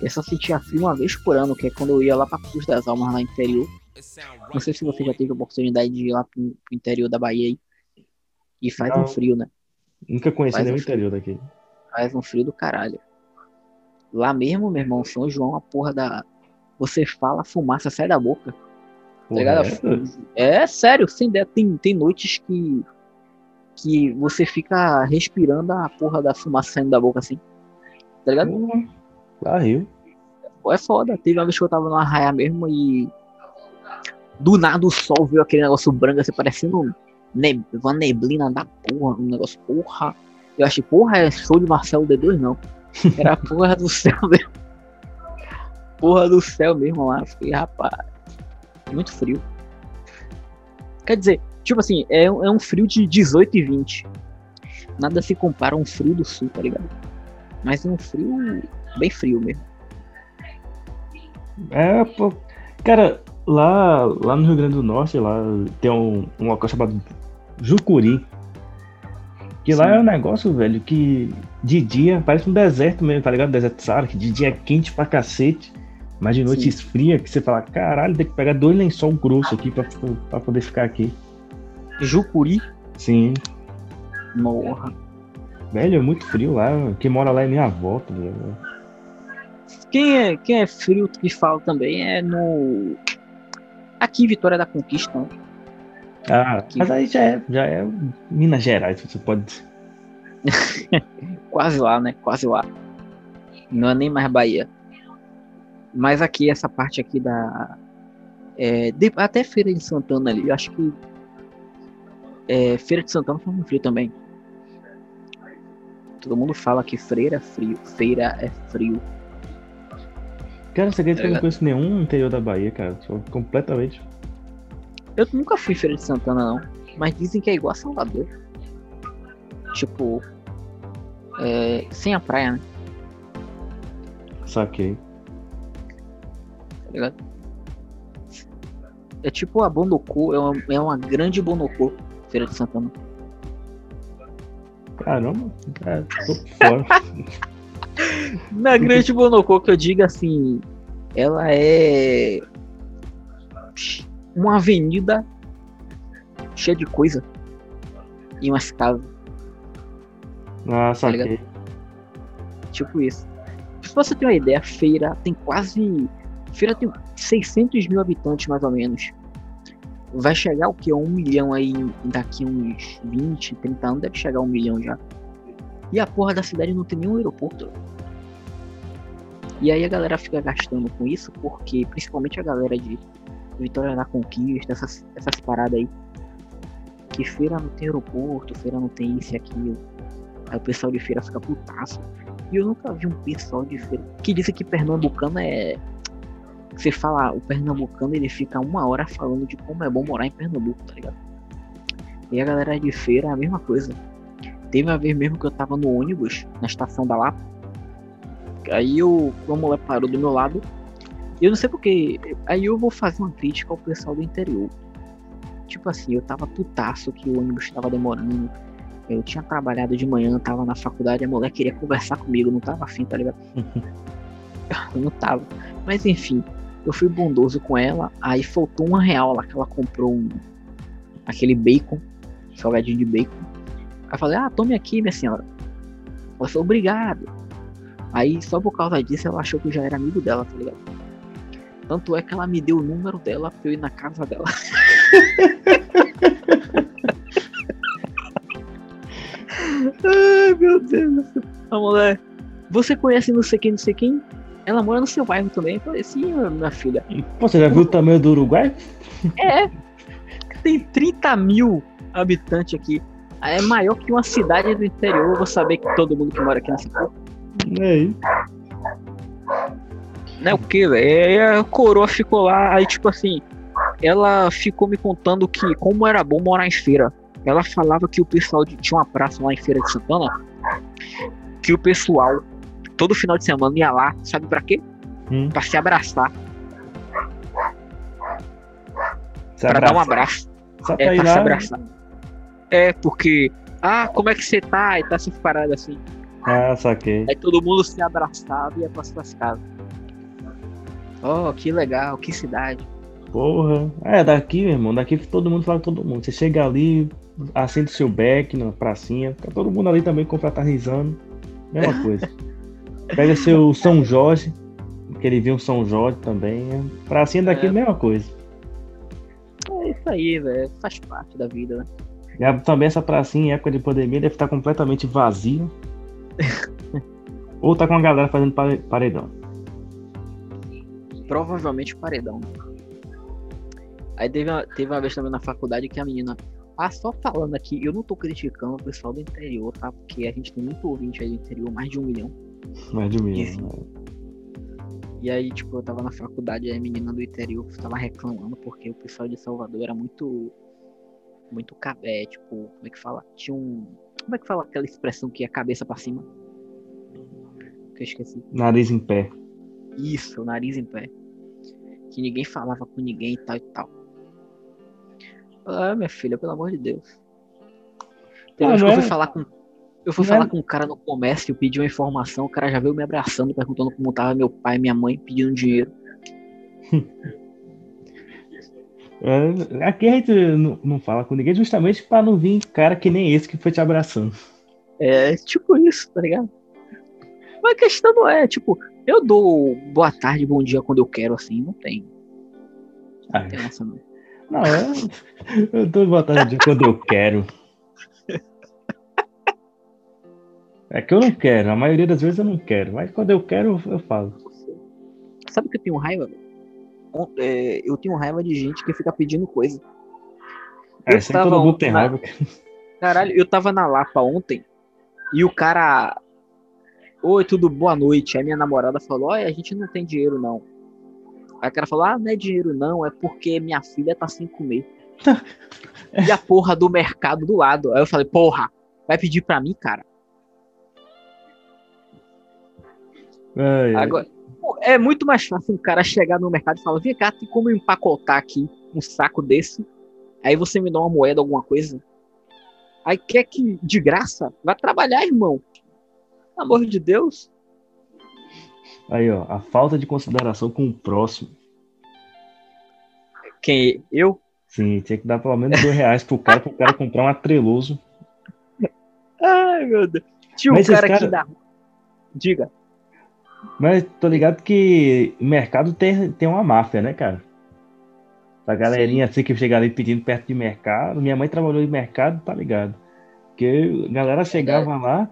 eu só sentia frio uma vez por ano, que é quando eu ia lá pra Cruz das Almas, lá no interior. Não sei se você já teve a oportunidade de ir lá pro, pro interior da Bahia aí. E faz Não. um frio, né? Nunca conheci Faz nem um o interior daqui. Faz um frio do caralho. Lá mesmo, meu irmão, São João, a porra da. Você fala, a fumaça sai da boca. Tá? Correto? É sério, sem ideia. Tem, tem noites que. que você fica respirando a porra da fumaça saindo da boca assim. Tá ligado? Rio. Pô, é foda. Teve uma vez que eu tava no arraia mesmo e. Do nada o sol veio aquele negócio branco, assim, parecendo uma neblina da porra. Um negócio, porra. Eu achei, porra, é show de Marcelo D2, não. Era porra do céu mesmo. Porra do céu mesmo lá. Fiquei, rapaz. Muito frio. Quer dizer, tipo assim, é, é um frio de 18 e 20. Nada se compara a um frio do sul, tá ligado? Mas é um frio bem frio mesmo. É, pô. Cara, lá, lá no Rio Grande do Norte, lá tem um, um local chamado Jucuri. Que lá é um negócio, velho, que de dia parece um deserto mesmo, tá ligado? Deserto Saara, que de dia é quente pra cacete. Mas de noite Sim. esfria, que você fala, caralho, tem que pegar dois lençol grosso aqui pra, pra poder ficar aqui. Jucuri, Sim, morra. velho, é muito frio lá. Quem mora lá é minha avó, tá ligado? Quem é, quem é frio que fala também é no. Aqui, Vitória da Conquista. né? Ah, Aqui. mas aí já é, já é Minas Gerais, você pode dizer. [LAUGHS] Quase lá, né? Quase lá. Não é nem mais Bahia. Mas aqui, essa parte aqui da. é, de- até Feira de Santana ali, eu acho que. é, Feira de Santana faz um frio também. Todo mundo fala que freira é frio. Feira é frio. Cara, você acredita que eu não ligado? conheço nenhum interior da Bahia, cara? Sou completamente. Eu nunca fui em Feira de Santana, não. Mas dizem que é igual a Salvador. Tipo. é, sem a praia, né? Saquei. Tá ligado? É tipo a Bonocô, é uma, é uma grande Bonocô, Feira de Santana. Caramba, é, tô fora. [LAUGHS] Na grande Bonocô, que eu digo assim, ela é. Uma avenida cheia de coisa. E umas casas. Ah, Tá saquei. Tipo isso. Se você ter uma ideia, feira tem quase. Feira tem 600 mil habitantes, mais ou menos. Vai chegar o que? Um milhão aí daqui uns 20, 30 anos, deve chegar um milhão já. E a porra da cidade não tem nenhum aeroporto. E aí a galera fica gastando com isso, porque principalmente a galera de Vitória da Conquista, essas, essas paradas aí. Que feira não tem aeroporto, feira não tem isso e aquilo. Aí o pessoal de feira fica putaço. E eu nunca vi um pessoal de feira que disse que pernambucano é. Você fala, o pernambucano ele fica uma hora falando de como é bom morar em Pernambuco, tá ligado? E a galera de feira é a mesma coisa. Teve uma vez mesmo que eu tava no ônibus, na estação da Lapa. Aí eu, uma mulher parou do meu lado. E eu não sei porque. Aí eu vou fazer uma crítica ao pessoal do interior. Tipo assim, eu tava putaço que o ônibus tava demorando. Eu tinha trabalhado de manhã, tava na faculdade, a mulher queria conversar comigo, não tava afim, tá ligado? [LAUGHS] Eu não tava. Mas enfim, eu fui bondoso com ela, aí faltou uma real lá que ela comprou um, aquele bacon, salgadinho de bacon. Aí eu falei, ah, tome aqui, minha senhora. Ela falou, obrigado. Aí só por causa disso ela achou que eu já era amigo dela, tá ligado? Tanto é que ela me deu o número dela pra eu ir na casa dela. [LAUGHS] Ai, meu Deus. A mulher, você conhece não sei quem, não sei quem? Ela mora no seu bairro também. Eu falei, sim, minha filha. Pô, você já viu o tamanho do Uruguai? É. Tem 30 mil habitantes aqui. É maior que uma cidade do interior. Eu vou saber que todo mundo que mora aqui nessa porra. Aí. Não é o que, velho? A coroa ficou lá, aí tipo assim, ela ficou me contando que como era bom morar em feira. Ela falava que o pessoal de, tinha uma praça lá em Feira de Santana, que o pessoal todo final de semana ia lá, sabe pra quê? Hum. Pra se abraçar, pra dar um abraço. Só pra É, ir pra se abraçar. É, porque, ah, como é que você tá? E tá se parado assim. Ah, saquei. Aí todo mundo se abraçava e ia para suas casas. Oh, que legal, que cidade. Porra. É, daqui, meu irmão, daqui todo mundo fala com todo mundo. Você chega ali, acende seu beck na pracinha, tá todo mundo ali também confraternizando. Mesma [LAUGHS] coisa. Pega seu São Jorge, que ele viu São Jorge também. é. Pracinha daqui, É. mesma coisa. É isso aí, velho. Faz parte da vida, né? E também essa pracinha em época de pandemia deve estar completamente vazia. [LAUGHS] Ou tá com a galera fazendo pare- paredão. Provavelmente paredão. Aí teve uma, teve uma vez também na faculdade que a menina. Ah, só falando aqui, eu não tô criticando o pessoal do interior, tá? Porque a gente tem muito ouvinte aí do interior, mais de um milhão. Mais de um milhão. né? E aí, tipo, eu tava na faculdade e a menina do interior tava reclamando porque o pessoal de Salvador era muito. Muito cabé, tipo, como é que fala? Tinha um. Como é que fala aquela expressão que é cabeça pra cima? Que eu esqueci. Nariz em pé. Isso, o nariz em pé. Que ninguém falava com ninguém e tal e tal. Ah, minha filha, pelo amor de Deus. Ah, vez que eu é- fui falar com. Eu fui não é- falar com um cara no comércio, pedi uma informação, o cara já veio me abraçando, perguntando como tava meu pai e minha mãe, pedindo dinheiro. [LAUGHS] É, Aqui a gente não, não fala com ninguém justamente pra não vir cara que nem esse que foi te abraçando. É tipo isso, tá ligado? Mas a questão não é, tipo, eu dou boa tarde, bom dia quando eu quero, assim, não tem. Ah, Não tem essa não. não, é, eu dou boa tarde quando eu quero. É que eu não quero, a maioria das vezes eu não quero, mas quando eu quero, eu falo. Sabe o que eu tenho raiva, é, eu tenho raiva de gente que fica pedindo coisa. É, Eu sempre tava todo mundo tem na- raiva. Caralho, eu tava na Lapa ontem e o cara. Oi, tudo boa noite. Aí minha namorada falou: Olha, a gente não tem dinheiro não. Aí o cara falou: Ah, não é dinheiro não, é porque minha filha tá sem comer. [LAUGHS] e a porra do mercado do lado. Aí eu falei: Porra, vai pedir pra mim, cara? Ai. Agora, é muito mais fácil um cara chegar no mercado e falar: Vem cá, tem como empacotar aqui um saco desse? Aí você me dá uma moeda, alguma coisa. Aí quer que, de graça, vai trabalhar, irmão. Pelo amor de Deus. Aí, ó, a falta de consideração com o próximo. Quem? Eu? Sim, tinha que dar pelo menos dois reais pro cara, pro cara comprar um atreloso. Ai, meu Deus. Tinha um cara cara- da. Diga. Mas tô ligado que o mercado tem, tem uma máfia, né, cara? A galerinha assim que chega ali pedindo perto de mercado. Minha mãe trabalhou em mercado, tá ligado? Que a galera chegava lá,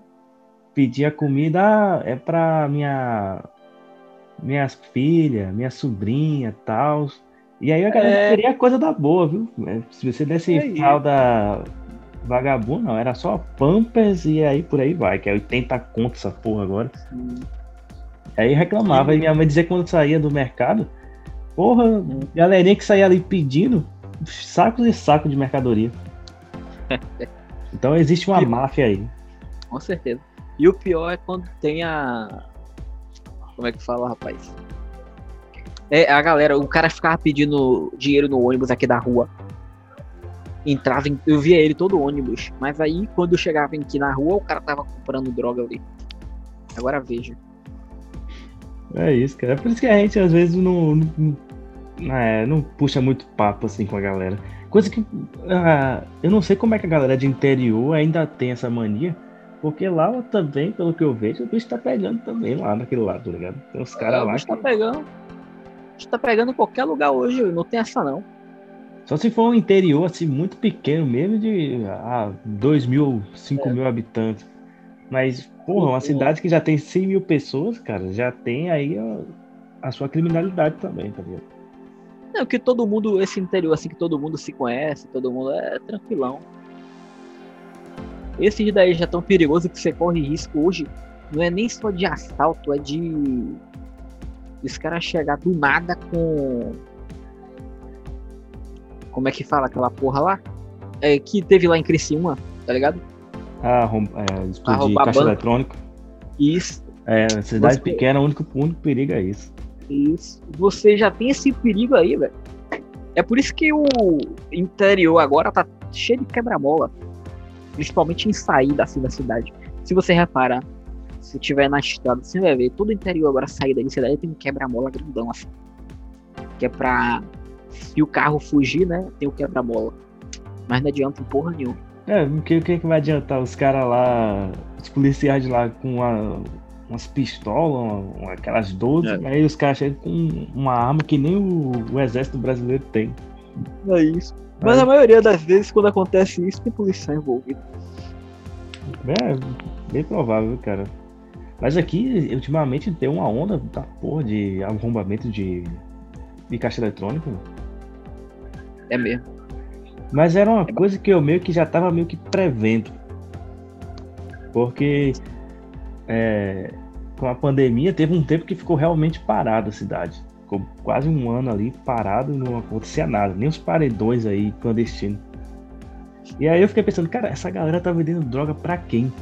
pedia comida, ah, é pra minha minhas filhas, minha sobrinha tal. E aí a galera É. queria coisa da boa, viu? É, Se você desse É fralda vagabundo, não, era só Pampers e aí por aí vai, que é 80 conto essa porra agora. Aí reclamava, e minha mãe dizia quando saía do mercado, porra, galerinha que saía ali pedindo sacos e sacos de mercadoria. [LAUGHS] Então existe uma máfia aí. Com certeza. E o pior é quando tem a. Como é que fala, rapaz? É, a galera, o cara ficava pedindo dinheiro no ônibus aqui da rua. Entrava, em- eu via ele todo ônibus. Mas aí, quando eu chegava aqui na rua, o cara tava comprando droga ali. Agora veja. É isso, cara. É por isso que a gente às vezes não, não, é, não puxa muito papo assim com a galera. Coisa que ah, eu não sei como é que a galera de interior ainda tem essa mania. Porque lá também, pelo que eu vejo, o bicho tá pegando também lá naquele lado, tá ligado? Tem uns caras É, o lá bicho tá que pegando. O bicho tá pegando em qualquer lugar hoje, não tem essa não. Só se for um interior assim muito pequeno mesmo, de ah, 2 mil, 5 É. mil habitantes. Mas, porra, uma cidade que já tem 100 mil pessoas, cara, já tem aí a, a sua criminalidade também, tá ligado? Não, que todo mundo, esse interior assim que todo mundo se conhece, todo mundo é tranquilão. Esses daí já tão perigosos que você corre risco hoje. Não é nem só de assalto, é de. Os caras chegar do nada com. Como é que fala aquela porra lá? É, que teve lá em Criciúma, tá ligado? Ah, rom- é, explodir caixa banco. eletrônica. Isso, É, cidade Você- pequena, o único, o único perigo é isso. isso. Você já tem esse perigo aí, velho. É por isso que o interior agora tá cheio de quebra-mola. Principalmente em saída assim da cidade. Se você reparar, se tiver na estrada, você vai ver todo o interior agora saída de cidade tem um quebra-mola grandão assim. Que é pra. Se o carro fugir, né? Tem o quebra-mola. Mas não adianta porra nenhuma. É, o que, o que que vai adiantar os caras lá, os policiais de lá com uma- umas pistolas, uma- aquelas 12, É. aí os caras chegam com uma arma que nem o, o exército brasileiro tem. É isso. Mas a maioria das vezes, quando acontece isso, tem policial envolvido. É, bem provável, cara. Mas aqui, ultimamente, tem uma onda da porra de arrombamento de, de caixa eletrônica. É mesmo. Mas era uma coisa que eu meio que já tava meio que prevendo. Porque é, com a pandemia teve um tempo que ficou realmente parado a cidade. Ficou quase um ano ali parado, não acontecia nada, nem os paredões aí clandestinos. E aí eu fiquei pensando, cara, essa galera tá vendendo droga pra quem?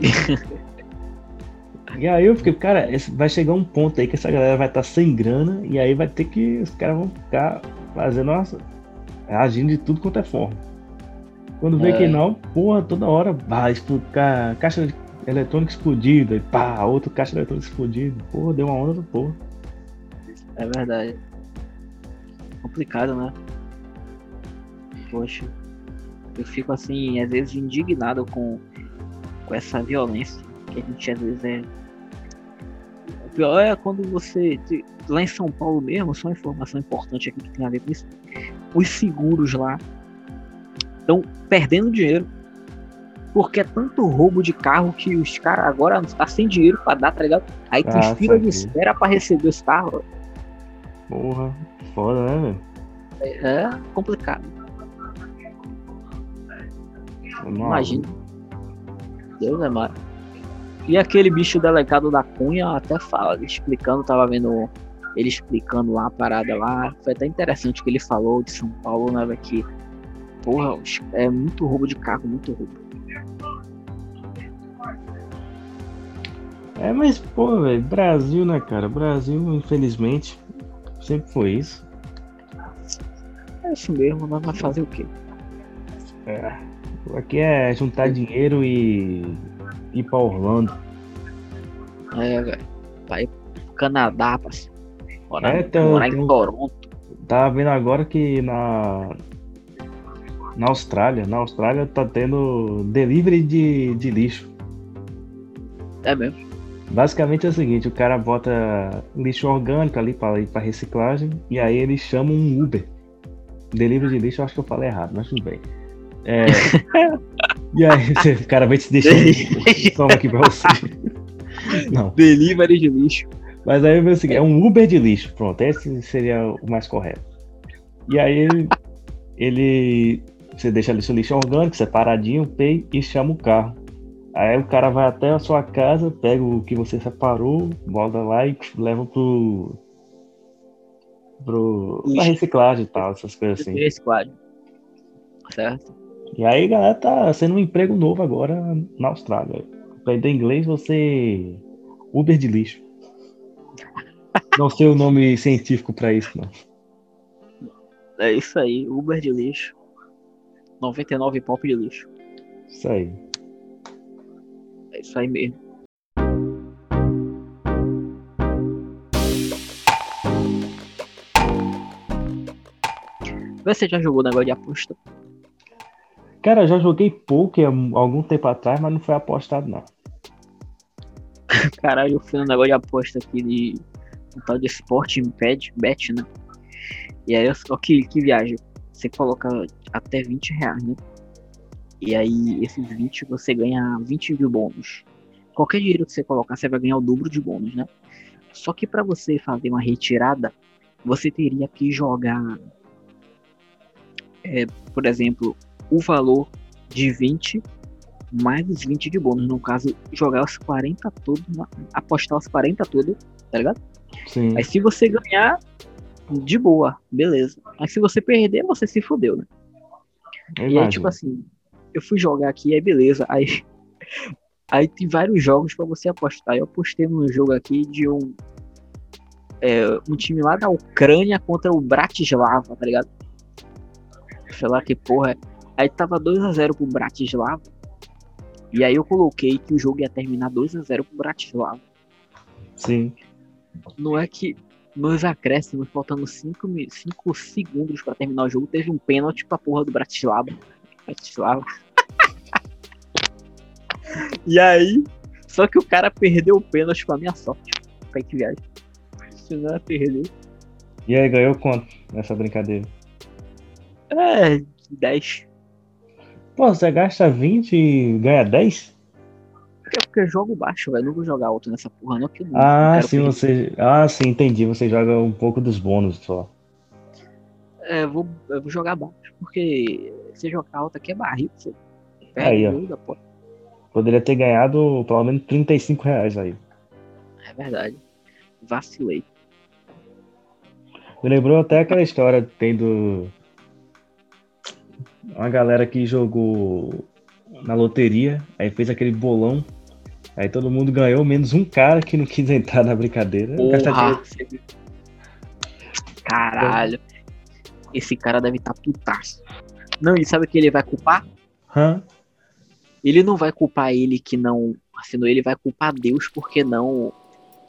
[LAUGHS] e aí eu fiquei, cara, vai chegar um ponto aí que essa galera vai estar sem grana e aí vai ter que. Os caras vão ficar fazendo nossa, agindo de tudo quanto é forma. Quando vê É. que não, porra, toda hora vai explodir, caixa eletrônica explodida, e pá, outro caixa eletrônica explodido. Porra, deu uma onda do porra. É verdade. Complicado, né? Poxa. Eu fico assim, às vezes indignado com, com essa violência que a gente às vezes é. O pior é quando você. Lá em São Paulo mesmo, só uma informação importante aqui que tem a ver com isso. Os seguros lá estão perdendo dinheiro. Porque é tanto roubo de carro que os caras agora tá sem dinheiro pra dar, tá ligado? Aí tem Ah, fila de espera pra receber os carros. Porra, foda, né, velho? É complicado. Tá maluco. Imagina. Deus é mais. E aquele bicho delegado da Cunha até fala, explicando, tava vendo ele explicando lá a parada lá. Foi até interessante o que ele falou de São Paulo, né, que porra, é muito roubo de carro, muito roubo. É, mas, pô, velho, Brasil, né, cara? Brasil, infelizmente, sempre foi isso. É isso mesmo, mas vai fazer o quê? É. Aqui é juntar dinheiro e ir pra Orlando. É, velho. Vai pro Canadá, parceiro. Morar, É, tem- morar tem em Toronto. Tava vendo agora que na. Na Austrália, na Austrália tá tendo delivery de, de lixo. É mesmo. Basicamente é o seguinte, o cara bota lixo orgânico ali para ir para reciclagem e aí ele chama um Uber. Delivery de lixo, eu acho que eu falei errado, mas tudo bem. É, [LAUGHS] e aí o cara vai te deixar. Toma aqui pra você. [LAUGHS] Não, Delivery de lixo. mas aí é o seguinte, é um Uber de lixo, pronto, esse seria o mais correto. E aí ele, ele você deixa ali seu lixo orgânico, separadinho, pay e chama o carro. Aí o cara vai até a sua casa, pega o que você separou, bota lá e leva pro. pro. pra reciclagem e tal, essas coisas assim. Reciclagem. Certo? E aí, galera, tá sendo um emprego novo agora na Austrália. Pra aprender inglês, você. Uber de lixo. [LAUGHS] Não sei o nome científico pra isso, não. É isso aí, Uber de lixo. 99 pop de lixo. Isso aí. É isso aí mesmo. Você já jogou negócio de aposta? Cara, eu já joguei poker há algum tempo atrás, mas não foi apostado, não. [LAUGHS] Caralho, eu fui no negócio de aposta aqui de um tal de Sporting Bet, bet, né? E aí eu só que, que viagem. você coloca até 20 reais, né? E aí, esses 20 você ganha 20 mil bônus. Qualquer dinheiro que você colocar, você vai ganhar o dobro de bônus, né? Só que para você fazer uma retirada, você teria que jogar, é, por exemplo, o valor de 20 mais os 20 de bônus. No caso, jogar os 40 todos, apostar os 40 todos, tá ligado? Sim. Aí se você ganhar, de boa, beleza. Mas se você perder, você se fudeu, né? Eu E aí, tipo assim, eu fui jogar aqui, aí beleza. Aí, [LAUGHS] aí tem vários jogos pra você apostar. Eu apostei num jogo aqui de um. é, um time lá da Ucrânia contra o Bratislava, tá ligado? Sei lá que porra. é. Aí tava 2x0 pro Bratislava. E aí eu coloquei que o jogo ia terminar 2x0 pro Bratislava. Sim. Não é que nos acréscimos, faltando 5 segundos pra terminar o jogo, teve um pênalti pra porra do Bratislava. Bratislava. e aí, só que o cara perdeu o pênalti pra minha sorte. Foi que viagem. Se não ia perder. E aí, ganhou quanto nessa brincadeira? É, 10. Pô, você gasta 20 e ganha 10? É porque eu jogo baixo, velho. Não vou jogar alto nessa porra, não. Não Ah, quero sim, perder. você. Ah, sim, entendi. Você joga um pouco dos bônus só. É, eu vou, eu vou jogar baixo. Porque se jogar alto aqui é barril. Você perde Aí, porra. Poderia ter ganhado pelo menos 35 reais aí. É verdade. Vacilei. Me lembrou até aquela história que tem do. Uma galera que jogou na loteria, aí fez aquele bolão. Aí todo mundo ganhou, menos um cara que não quis entrar na brincadeira. Porra! você? Caralho. Esse cara deve estar putaço. Não, e sabe o que ele vai culpar? Hã? Ele não vai culpar ele que não assinou, ele vai culpar Deus porque não.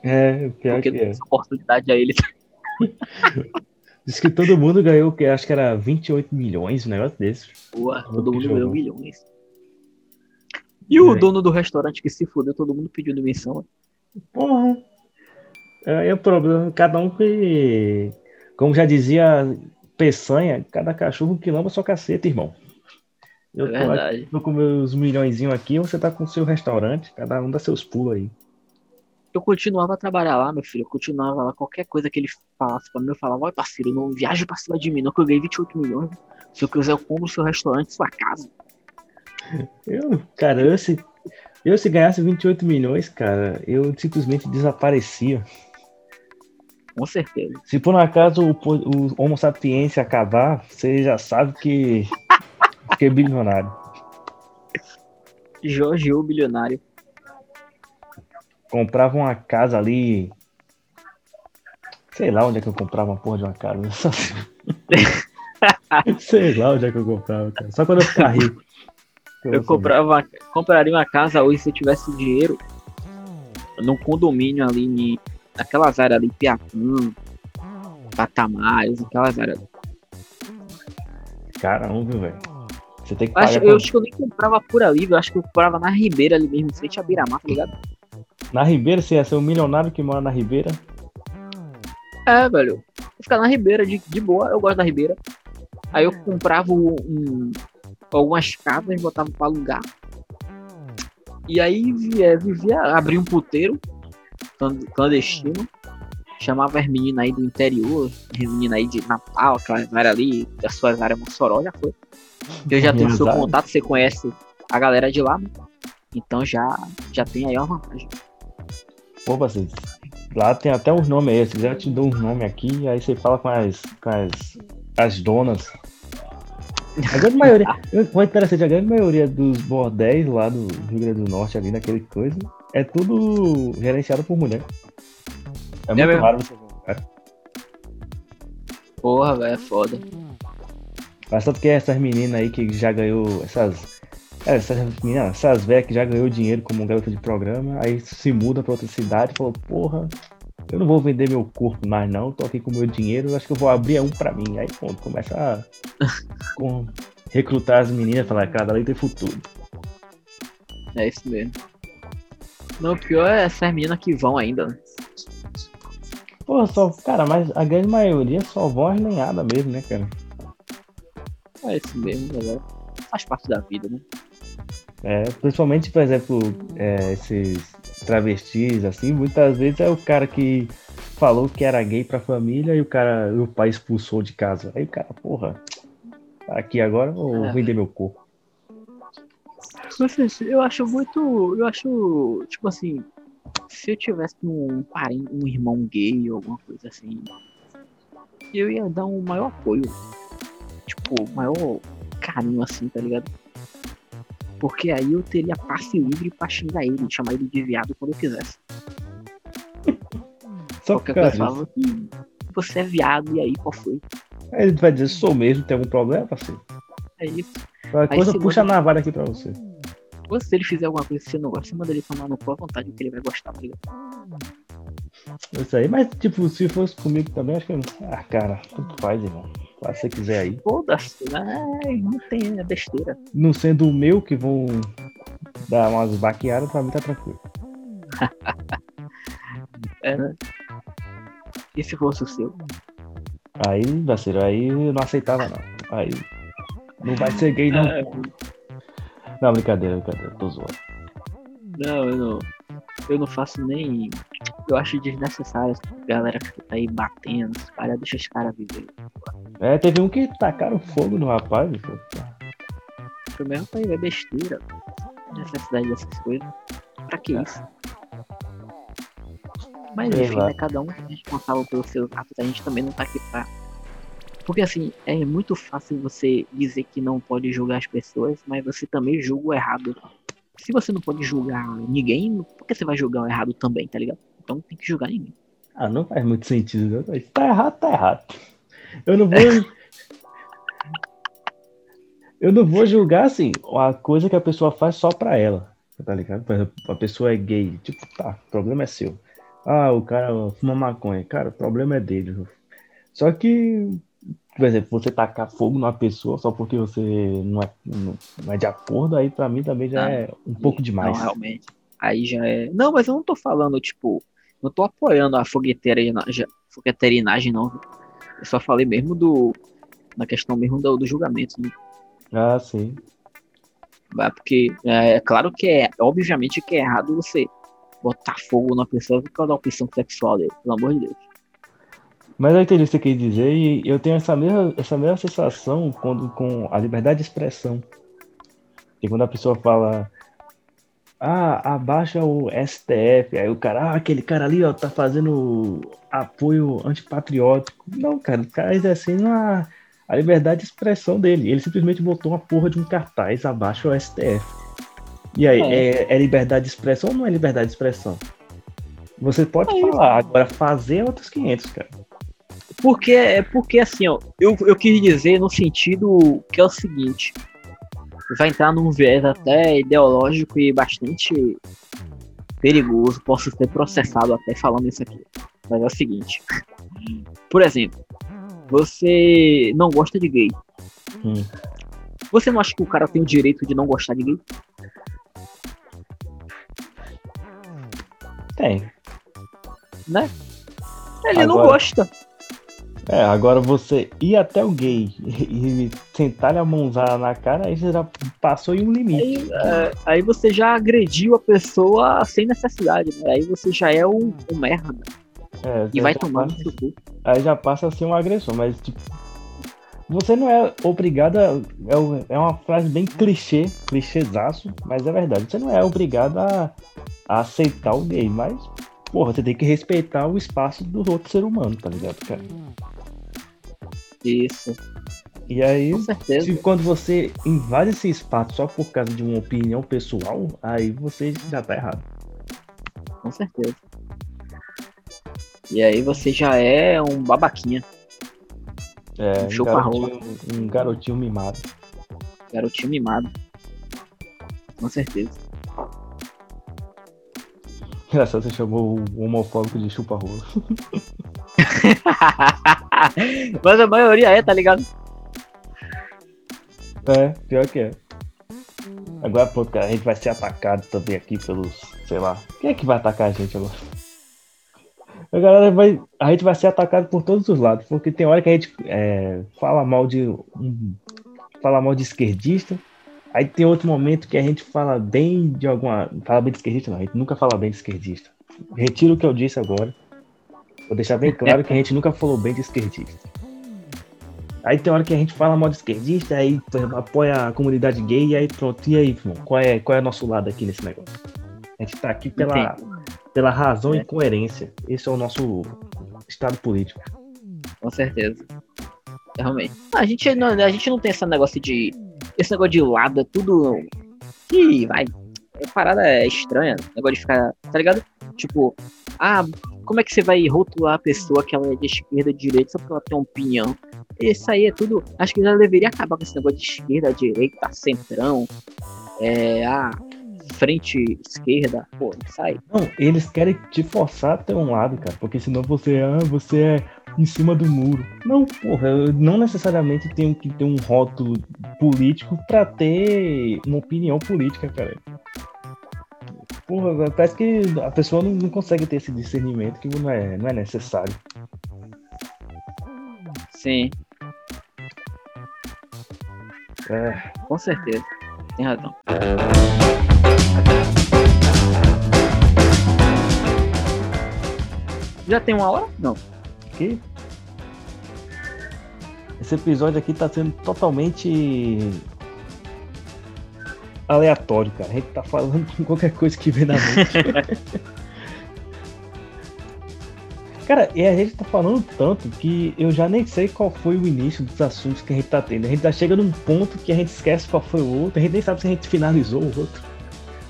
É, pior Porque que não é. oportunidade a ele. [LAUGHS] Diz que todo mundo ganhou, que acho que era 28 milhões, um negócio desse. Como todo que mundo jogou? ganhou milhões. E o É. dono do restaurante que se fudeu, todo mundo pediu demissão. Porra. Aí é o problema, cada um que. Como já dizia Peçanha, cada cachorro que lamba sua caceta, irmão. Eu É tô, verdade. tô com meus milhõezinhos aqui, você tá com o seu restaurante, cada um dá seus pulos aí. Eu continuava a trabalhar lá, meu filho. Eu continuava lá. Qualquer coisa que ele falasse pra mim, eu falava: Olha, parceiro, não viaje pra cima de mim, não, que eu ganhei 28 milhões. Se eu quiser, eu compro o seu restaurante, sua casa. Eu, cara, eu se, eu se ganhasse 28 milhões, cara, eu simplesmente desaparecia. Com certeza. Se por um acaso o, o Homo sapiens acabar, você já sabe que fiquei bilionário. Jorge, o bilionário. comprava uma casa ali. Sei lá onde é que eu comprava uma porra de uma casa. Só- [LAUGHS] Sei lá onde é que eu comprava, cara. Só quando eu ficar rico. [LAUGHS] Eu comprava, compraria uma casa hoje se eu tivesse dinheiro num condomínio ali, em, naquelas áreas ali, Piatã, Patamares, aquelas áreas. Caramba, velho. Você tem que Eu acho, pagar eu pra- acho que eu nem comprava por ali, eu acho que eu comprava na Ribeira ali mesmo, em frente a Biramar, tá ligado? Na Ribeira, você ia ser um milionário que mora na Ribeira. É, velho. Vou ficar na Ribeira de, de boa, eu gosto da Ribeira. Aí eu comprava um, um- algumas casas, botava pra alugar. E aí vi- é, vivia, abria um puteiro clandestino. Chamava as meninas aí do interior, as meninas aí de Natal, aquelas áreas ali, das suas áreas Mossoró, já foi. Eu já tenho seu contato, você conhece a galera de lá? Então já, já tem aí uma vantagem. Pô, parceiro. Lá tem até uns nomes aí. Se quiser, eu te dou uns nomes aqui. Aí você fala com as, com as, as donas. A grande maioria. [LAUGHS] O interessante, a grande maioria dos bordéis lá do Rio Grande do Norte, ali naquele coisa, é tudo gerenciado por mulher. É muito mesmo? raro você ver um cara. Porra, velho, é foda. Mas tanto que essas meninas aí que já ganhou. Essas. é, essas meninas, essas velhas que já ganhou dinheiro como garota de programa, aí se muda pra outra cidade e falou, porra, eu não vou vender meu corpo mais não, tô aqui com meu dinheiro, acho que eu vou abrir um pra mim. Aí pronto, começa a [LAUGHS] com- recrutar as meninas falar, cada ali tem futuro. É isso mesmo. Não, o pior é essas meninas que vão ainda, né? Porra, só, cara, mas a grande maioria só vão as lenhadas mesmo, né, cara? É isso mesmo, galera. Faz parte da vida, né? É, principalmente, por exemplo, é, esses travestis, assim, muitas vezes é o cara que falou que era gay pra família e o cara, o pai expulsou de casa. Aí o cara, porra, aqui agora eu vou É. vender meu corpo. Mas, eu acho muito. Eu acho. Tipo assim. Se eu tivesse um parente, um irmão gay ou alguma coisa assim. Eu ia dar um maior apoio. Tipo, maior carinho assim, tá ligado? Porque aí eu teria passe livre pra xingar ele, chamar ele de viado quando eu quisesse. [LAUGHS] Só coisa disso. falava que você é viado, e aí qual foi? Aí ele vai dizer, sou mesmo, tem algum problema, parceiro? É isso. Qualquer Aí coisa, puxa a navalha aqui pra você. Se ele fizer alguma coisa que você não gosta, você manda ele tomar no cu à vontade, que ele vai gostar, tá ligado? Isso aí, mas tipo, se fosse comigo também, acho que. Ah, cara, tanto faz, irmão. Faz se você quiser aí. Foda-se, ai, não tem, é besteira. Não sendo o meu que vão dar umas baqueadas, pra mim tá tranquilo. [LAUGHS] É, né? E se fosse o seu? Aí, parceiro, aí eu não aceitava não. Aí. Não vai ser gay, não. É, Não, brincadeira, brincadeira, tô zoando. não, eu não. Eu não faço nem. Eu acho desnecessário essa galera que tá aí batendo, os caras, deixa os caras viver. É, teve um que tacaram fogo no rapaz. pô. Primeiro tá aí, é besteira. Necessidade dessas coisas. Pra que isso? Mas enfim, né, cada um é responsável pelos seus atos, a gente também não tá aqui pra. Porque assim, é muito fácil você dizer que não pode julgar as pessoas, mas você também julga o errado. Se você não pode julgar ninguém, por que você vai julgar o errado também, tá ligado? Então tem que julgar ninguém. Ah, não faz muito sentido. Mas Tá errado, tá errado. Eu não vou. [LAUGHS] Eu não vou julgar assim a coisa que a pessoa faz só pra ela. Tá ligado? Por exemplo, a pessoa é gay. Tipo, tá, o problema é seu. Ah, o cara fuma maconha. Cara, o problema é dele. Só que, por exemplo, você tacar fogo numa pessoa só porque você não é, não, não é de acordo, aí pra mim também já Ah, é um pouco demais. Não, realmente. Aí já é. Não, mas eu não tô falando, tipo, não tô apoiando a fogueteirinagem, não. Eu só falei mesmo do. Na questão mesmo do, do julgamento, né? Ah, sim. Porque é, é claro que é, obviamente que é errado você botar fogo na pessoa por causa da opção sexual dele, pelo amor de Deus. Mas eu entendi o que você quer dizer e eu tenho essa mesma, essa mesma sensação quando, com a liberdade de expressão. Que quando a pessoa fala, ah, abaixa o STF, aí o cara, ah, aquele cara ali, ó, tá fazendo apoio antipatriótico. Não, cara, o cara exercendo a, a liberdade de expressão dele. Ele simplesmente botou uma porra de um cartaz abaixo o STF. E aí, é, é liberdade de expressão ou não é liberdade de expressão? Você pode É falar, agora fazer é outros 500, cara. Porque é porque assim, ó, eu, eu quis dizer no sentido que é o seguinte, vai entrar num viés até ideológico e bastante perigoso, posso ser processado até falando isso aqui. Mas é o seguinte, por exemplo, você não gosta de gay. Hum. Você não acha que o cara tem o direito de não gostar de gay? Tem. Né? Ele não Agora- gosta. É, agora você ir até o gay e, [LAUGHS] e sentar-lhe a mãozada na cara, aí você já passou em um limite. Aí, é, aí você já agrediu a pessoa sem necessidade, né? Aí você já é um, um merda. É, E vai tomar no seu. Aí já passa a ser um agressor, mas tipo. Você não é obrigado a. É, é uma frase bem clichê, clichêzaço, mas é verdade. Você não é obrigado a, a aceitar o gay, mas, porra, você tem que respeitar o espaço do outro ser humano, tá ligado, cara? Isso, E aí, com certeza. Se quando você invade esse espaço só por causa de uma opinião pessoal, aí você já tá errado. Com certeza. E aí você já é um babaquinha, É, Um um, garotinho, um garotinho mimado. garotinho mimado. Com certeza. Engraçado, você chamou o homofóbico de chupa-rola. [LAUGHS] [LAUGHS] Mas a maioria é, tá ligado? É, pior que é. Agora, pronto, cara, a gente vai ser atacado também aqui pelos, sei lá. Quem é que vai atacar a gente agora? A galera vai. A gente vai ser atacado por todos os lados, porque tem hora que a gente é, fala mal de um, fala mal de esquerdista. Aí tem outro momento que a gente fala bem de alguma. Fala bem de esquerdista, não. A gente nunca fala bem de esquerdista. Retiro o que eu disse agora. Vou deixar bem claro que a gente nunca falou bem de esquerdista. Aí tem hora que a gente fala mal de esquerdista, aí apoia a comunidade gay, e aí pronto. E aí, irmão, qual é, qual é o nosso lado aqui nesse negócio? A gente tá aqui pela, pela razão e coerência. Esse é o nosso estado político. Com certeza. Realmente. A gente não, a gente não tem esse negócio de. Esse negócio de lado, é tudo. Ih, vai. A parada é estranha. O negócio de ficar. Tá ligado? Tipo, ah, como é que você vai rotular a pessoa que ela é de esquerda, de direita, só porque ela tem uma opinião? Isso aí é tudo. Acho que já deveria acabar com esse negócio de esquerda, direita, centrão. É. Ah, frente esquerda. Pô, aí. Não, eles querem te forçar até um lado, cara. Porque senão você, ah, você é em cima do muro. Não, porra, eu não necessariamente tenho que ter um rótulo político pra ter uma opinião política, cara. Porra, parece que a pessoa não, não consegue ter esse discernimento que não é, não é necessário. Sim, É, com certeza. Tem razão. Já tem uma hora? Não. que esse episódio aqui tá sendo totalmente aleatório, cara. A gente tá falando com qualquer coisa que vem na mente. [LAUGHS] cara, e a gente tá falando tanto que eu já nem sei qual foi o início dos assuntos que a gente tá tendo. A gente tá chegando num ponto que a gente esquece qual foi o outro, a gente nem sabe se a gente finalizou o outro.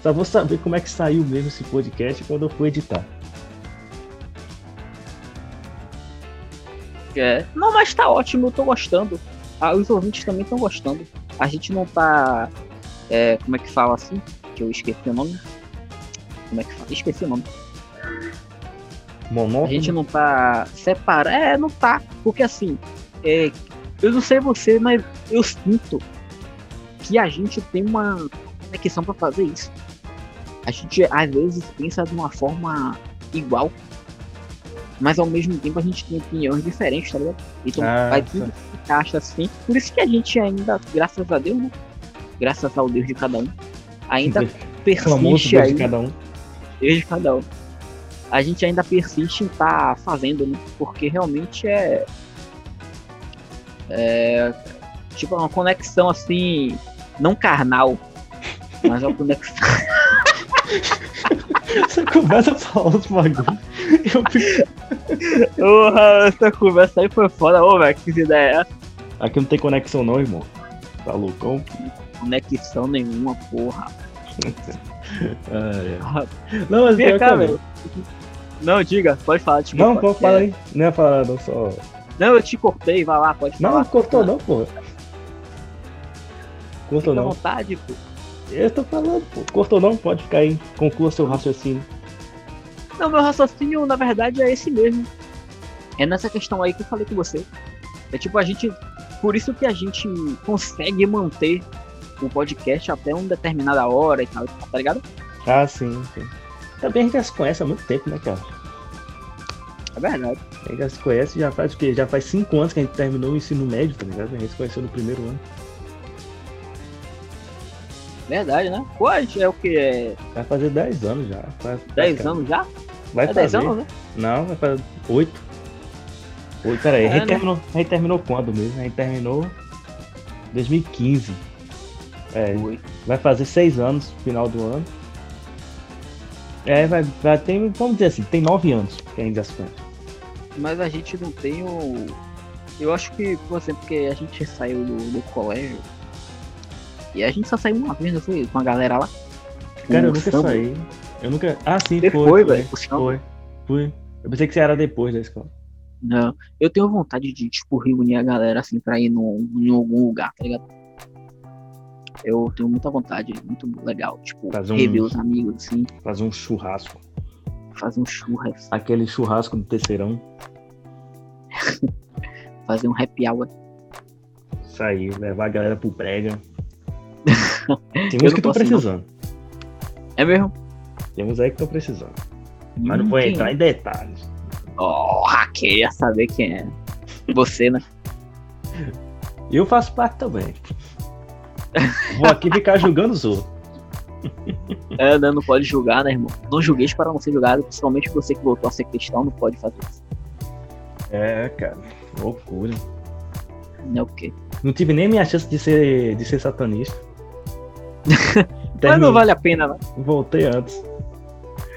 Só vou saber como é que saiu mesmo esse podcast quando eu for editar. É. Não, mas tá ótimo, eu tô gostando. Ah, os ouvintes também estão gostando. A gente não tá. É, como é que fala assim? Que eu esqueci o nome. Como é que fala? Esqueci o nome. A Monótono. gente não tá separado. É, não tá. Porque assim, é, eu não sei você, mas eu sinto que a gente tem uma conexão pra fazer isso. A gente às vezes pensa de uma forma igual. Mas ao mesmo tempo a gente tem opiniões diferentes, tá ligado? Então Ah, vai tudo se encaixa assim. Por isso que a gente ainda, graças a Deus, né? Graças ao Deus de cada um, ainda [LAUGHS] persiste Deus aí. de cada um. Deus de cada um. A gente ainda persiste em estar fazendo, né? Porque realmente é. É. Tipo, uma conexão assim. Não carnal. Mas é uma conexão. [LAUGHS] Você começa a falar os bagulho. Eu. Porra, essa conversa aí foi foda. Ô, velho, que ideia. Aqui não tem conexão não, irmão. Tá loucão? Conexão nenhuma, porra. [LAUGHS] Ah, é. Não, mas Vem cá, é velho. Não, diga, pode falar. Desculpa. Não, pô, fala aí. Não ia falar não, só. Não, eu te cortei, vai lá, pode Não, falar. não cortou não, porra. Cortou Fica não. vontade, pô. Eu tô falando, pô. Cortou não, pode ficar aí. Conclua seu raciocínio. Não, meu raciocínio, na verdade, é esse mesmo. É nessa questão aí que eu falei com você. É tipo, a gente. Por isso que a gente consegue manter o podcast até uma determinada hora e tal, tá ligado? Ah, sim, sim. Também a gente já se conhece há muito tempo, né, cara? É verdade. A gente já se conhece já faz o quê? Já faz cinco anos que a gente terminou o ensino médio, tá ligado? A gente se conheceu no primeiro ano. Verdade, né? A gente é o que? É Vai fazer 10 anos já. Vai, 10 vai, anos já? Vai É 10 fazer. anos, né? Não, vai fazer 8. 8, peraí, a, É, gente né? terminou, a gente terminou quando mesmo? A gente terminou 2015. É, vai fazer 6 anos no final do ano. É, vai, vai ter, vamos dizer assim, tem 9 anos que a gente já se conhece. Mas a gente não tem o. Eu acho que, por exemplo, porque a gente saiu do, do colégio. E a gente só saiu uma vez, não foi? Com a galera lá. Cara, eu nunca samba. saí. Eu nunca. Ah, sim, Você foi. foi, foi? Foi. Fui. Eu pensei que você era depois da escola. Não. Eu tenho vontade de, tipo, reunir a galera assim pra ir num, em algum lugar, tá ligado? Eu tenho muita vontade, muito legal. Tipo, Fazer um- rever os amigos, assim, Fazer um churrasco. fazer um churras, Aquele churrasco do terceirão. [LAUGHS] fazer um happy hour. Sair, levar a galera pro brega. [LAUGHS] Tem Eu uns que estão posso, não. precisando. É mesmo? Tem uns aí que estão precisando. Mas não Hum, vou entrar é? em detalhes. Oh, queria saber quem é. Você, né? [LAUGHS] Eu faço parte também. Vou aqui ficar julgando os outros. É, né, não pode julgar, né, irmão? Não julgueis para não ser julgado, principalmente você que voltou a ser cristão, não pode fazer isso. É, cara, loucura. É o quê? Não tive nem minha chance de ser, de ser satanista. [LAUGHS] Mas não vale a pena, não. Voltei antes.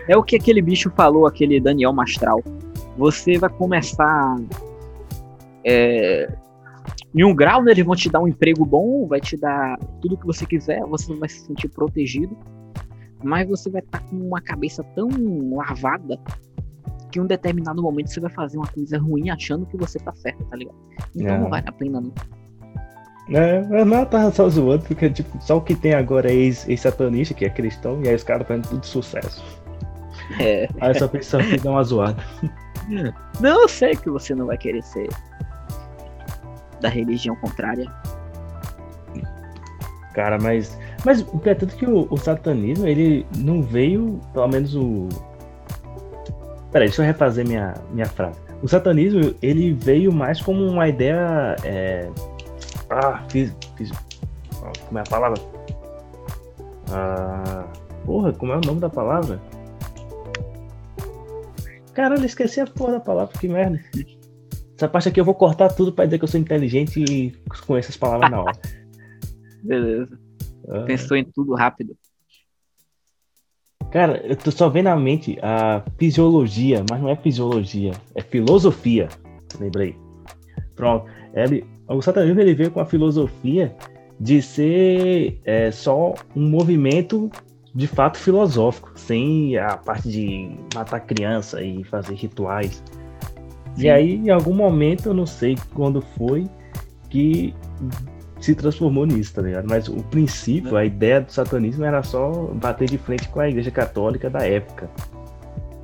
É o que aquele bicho falou, aquele Daniel Mastral. Você vai começar. é, em um grau, né? Eles vão te dar um emprego bom, vai te dar tudo que você quiser, você vai se sentir protegido. Mas você vai estar com uma cabeça tão lavada que em um determinado momento você vai fazer uma coisa ruim achando que você tá certo, tá ligado? Então É. não vale a pena, não. É, não, eu tava só zoando, porque tipo, só o que tem agora é ex- ex-satanista, que é cristão, e aí os caras fazendo tudo sucesso. É. Aí eu só pensando que dá uma zoada. [LAUGHS] Não, eu sei que você não vai querer ser da religião contrária. Cara, mas. Mas o que é tanto que o, o satanismo, ele não veio, pelo menos o. Peraí, deixa eu refazer minha, minha frase. O satanismo, ele veio mais como uma ideia. É... Ah, fiz, fiz. Como é a palavra? Ah, porra, como é o nome da palavra? Caralho, esqueci a porra da palavra, que merda. Essa parte aqui eu vou cortar tudo pra dizer que eu sou inteligente e conheço as palavras na hora. [LAUGHS] Beleza. Ah. Pensou em tudo rápido. Cara, eu tô só vendo na mente a fisiologia, mas não é fisiologia, é filosofia. Lembrei. Pronto. Ele, o satanismo ele veio com a filosofia de ser é, só um movimento de fato filosófico, sem a parte de matar criança e fazer rituais. Sim. E aí, em algum momento, eu não sei quando foi, que se transformou nisso, tá ligado? Mas o princípio, a ideia do satanismo era só bater de frente com a igreja católica da época.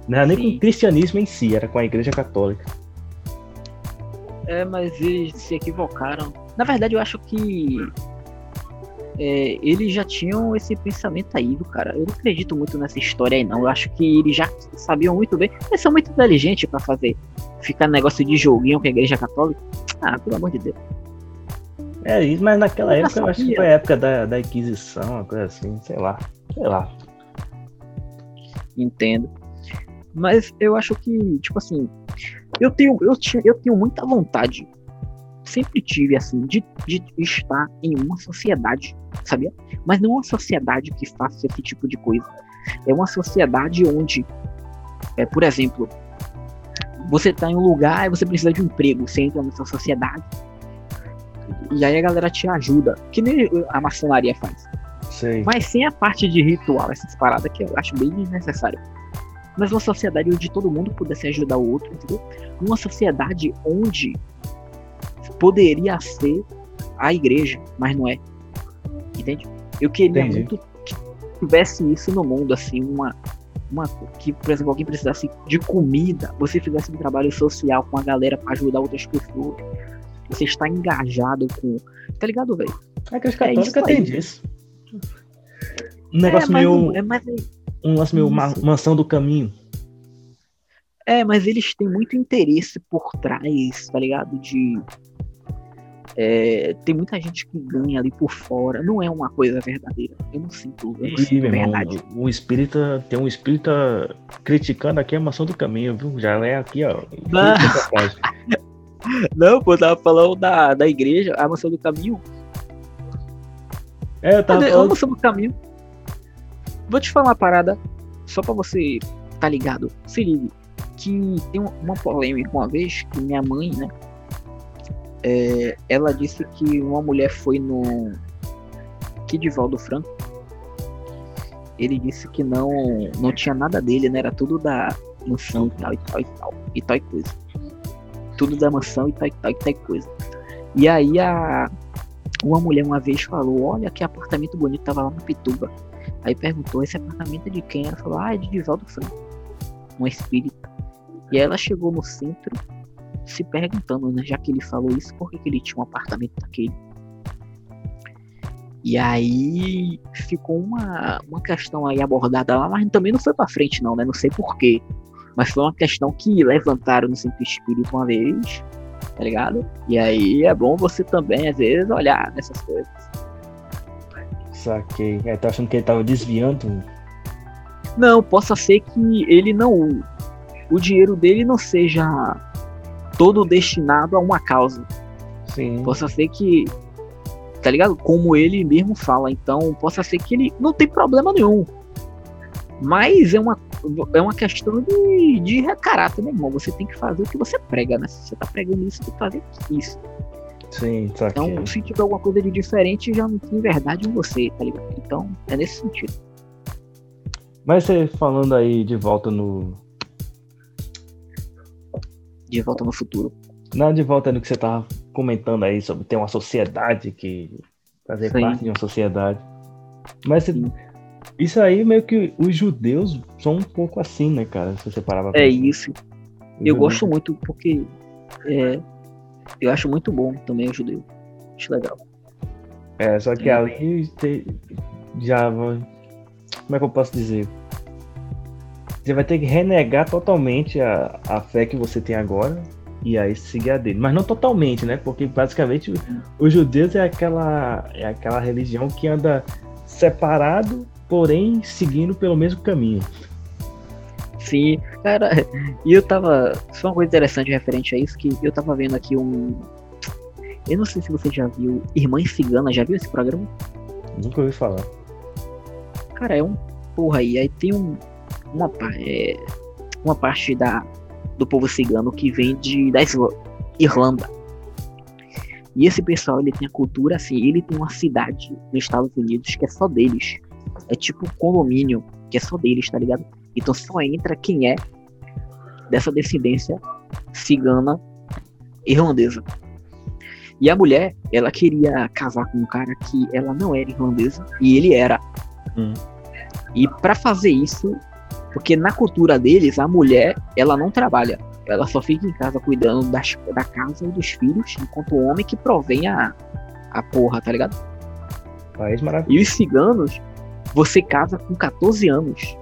Não era nem com Sim. o cristianismo em si, era com a igreja católica. É, mas eles se equivocaram. Na verdade, eu acho que é, eles já tinham esse pensamento aí, cara. Eu não acredito muito nessa história aí, não. Eu acho que eles já sabiam muito bem. Eles são muito inteligentes pra fazer. Ficar negócio de joguinho com a igreja católica. Ah, pelo amor de Deus. É isso, mas naquela Eu época eu acho que foi a época da, da Inquisição, uma coisa assim, sei lá. Sei lá. Entendo. Mas eu acho que, tipo assim, eu tenho, eu, tinha, eu tenho muita vontade, sempre tive, assim, de, de estar em uma sociedade, sabia? Mas não uma sociedade que faça esse tipo de coisa. É uma sociedade onde, é, por exemplo, você tá em um lugar e você precisa de um emprego, você entra nessa sociedade. E aí a galera te ajuda, que nem a maçonaria faz. Sei. Mas sem a parte de ritual, essas paradas que eu acho bem desnecessário. Mas uma sociedade onde todo mundo pudesse ajudar o outro, entendeu? Uma sociedade onde poderia ser a igreja, mas não é. Entende? Eu queria Entendi. muito que tivesse isso no mundo, assim, uma. Uma, que, por exemplo, alguém precisasse de comida, você fizesse um trabalho social com a galera pra ajudar outras pessoas. Você está engajado com. Tá ligado, velho? A igreja É isso disso. Um negócio é, meio. é, mas Um lance meio ma- mansão do caminho. É, mas eles têm muito interesse por trás, tá ligado? De. É, tem muita gente que ganha ali por fora. Não é uma coisa verdadeira. Eu não sinto. Eu não sinto meu irmão, verdade. o espírita tem um espírita criticando aqui a maçã do caminho, viu? Já é aqui, ó. [LAUGHS] Não. Pô, eu tava falando da, da igreja, a maçã do caminho. É, eu tava Cadê? A maçã do caminho. Vou te falar uma parada, só pra você tá ligado. Se ligue. Que tem um- uma polêmica uma vez que minha mãe, né? É, ela disse que uma mulher foi no Kidvaldo Franco. Ele disse que não, não tinha nada dele, né? Era tudo da mansão e tal e tal e tal. E tal e coisa. Tudo da mansão e tal e tal e tal e coisa. E aí a, uma mulher uma vez falou, olha que apartamento bonito, tava lá na Pituba. Aí perguntou, esse apartamento é de quem? Ela falou, ah, é de Divaldo Franco. Um espírita. E aí ela chegou no centro se perguntando, né, já que ele falou isso, por que, que ele tinha um apartamento daquele? E aí ficou uma, uma questão aí abordada lá, mas também não foi pra frente não, né? Não sei porquê. Mas foi uma questão que levantaram no centro espírita uma vez, tá ligado? E aí é bom você também, às vezes, olhar nessas coisas. Saquei. É, tá achando que ele tava desviando? Não, possa ser que ele não. O dinheiro dele não seja todo destinado a uma causa. Sim. Possa ser que. Tá ligado? Como ele mesmo fala. Então, possa ser que ele não tem problema nenhum. Mas é uma, é uma questão de, de caráter, meu irmão. Você tem que fazer o que você prega, né? Se você tá pregando isso, tem que fazer isso. Sim, saquei. Então, se tiver alguma coisa de diferente, já não tem verdade em você, tá ligado? Então, é nesse sentido. Mas você falando aí de volta no. De volta no futuro. Não, de volta no que você tava comentando aí sobre ter uma sociedade que. fazer Sim. parte de uma sociedade. Mas Sim. isso aí meio que os judeus são um pouco assim, né, cara? Se você parar pra É isso. Os Eu judeus- gosto muito porque. É, eu acho muito bom também o judeu. Acho legal. É, só que É. ali já. Como é que eu posso dizer? Você vai ter que renegar totalmente a, a fé que você tem agora e aí seguir a dele. Mas não totalmente, né? Porque basicamente os judeus é aquela, é aquela religião que anda separado, porém seguindo pelo mesmo caminho. Sim, cara, [LAUGHS] e eu tava. Só uma coisa interessante referente a isso, que eu tava vendo aqui um. Eu não sei se você já viu Irmã Cigana, já viu esse programa? Nunca ouvi falar. Cara, é um porra aí. Aí tem um, uma, é, uma parte da, do povo cigano que vem de, da Irlanda. E esse pessoal, ele tem a cultura assim, ele tem uma cidade nos Estados Unidos que é só deles. É tipo um condomínio que é só deles, tá ligado? Então só entra quem é dessa descendência cigana irlandesa. E a mulher, ela queria casar com um cara que ela não era irlandesa e ele era. Hum. E pra fazer isso, porque na cultura deles, a mulher, ela não trabalha. Ela só fica em casa cuidando das, da casa e dos filhos, enquanto o homem que provém a, a porra, tá ligado? País maravilhoso. E os ciganos, você casa com 14 anos.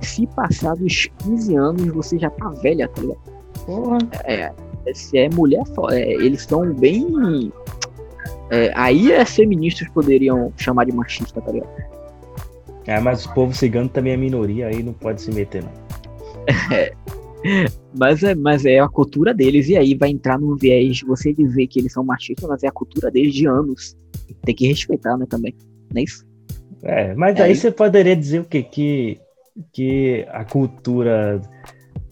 Se passar dos 15 anos, você já tá velha, tá ligado? Porra. É, se é mulher, só- é, eles são bem. é, aí as feministas poderiam chamar de machista, tá ligado? É, mas o povo cigano também é minoria, aí não pode se meter, não. [LAUGHS] Mas é, mas é a cultura deles, e aí vai entrar num viés de você dizer que eles são machistas, mas é a cultura deles de anos. Tem que respeitar, né, também. Não é isso? É, mas É, aí e- você poderia dizer o quê? Que, que a cultura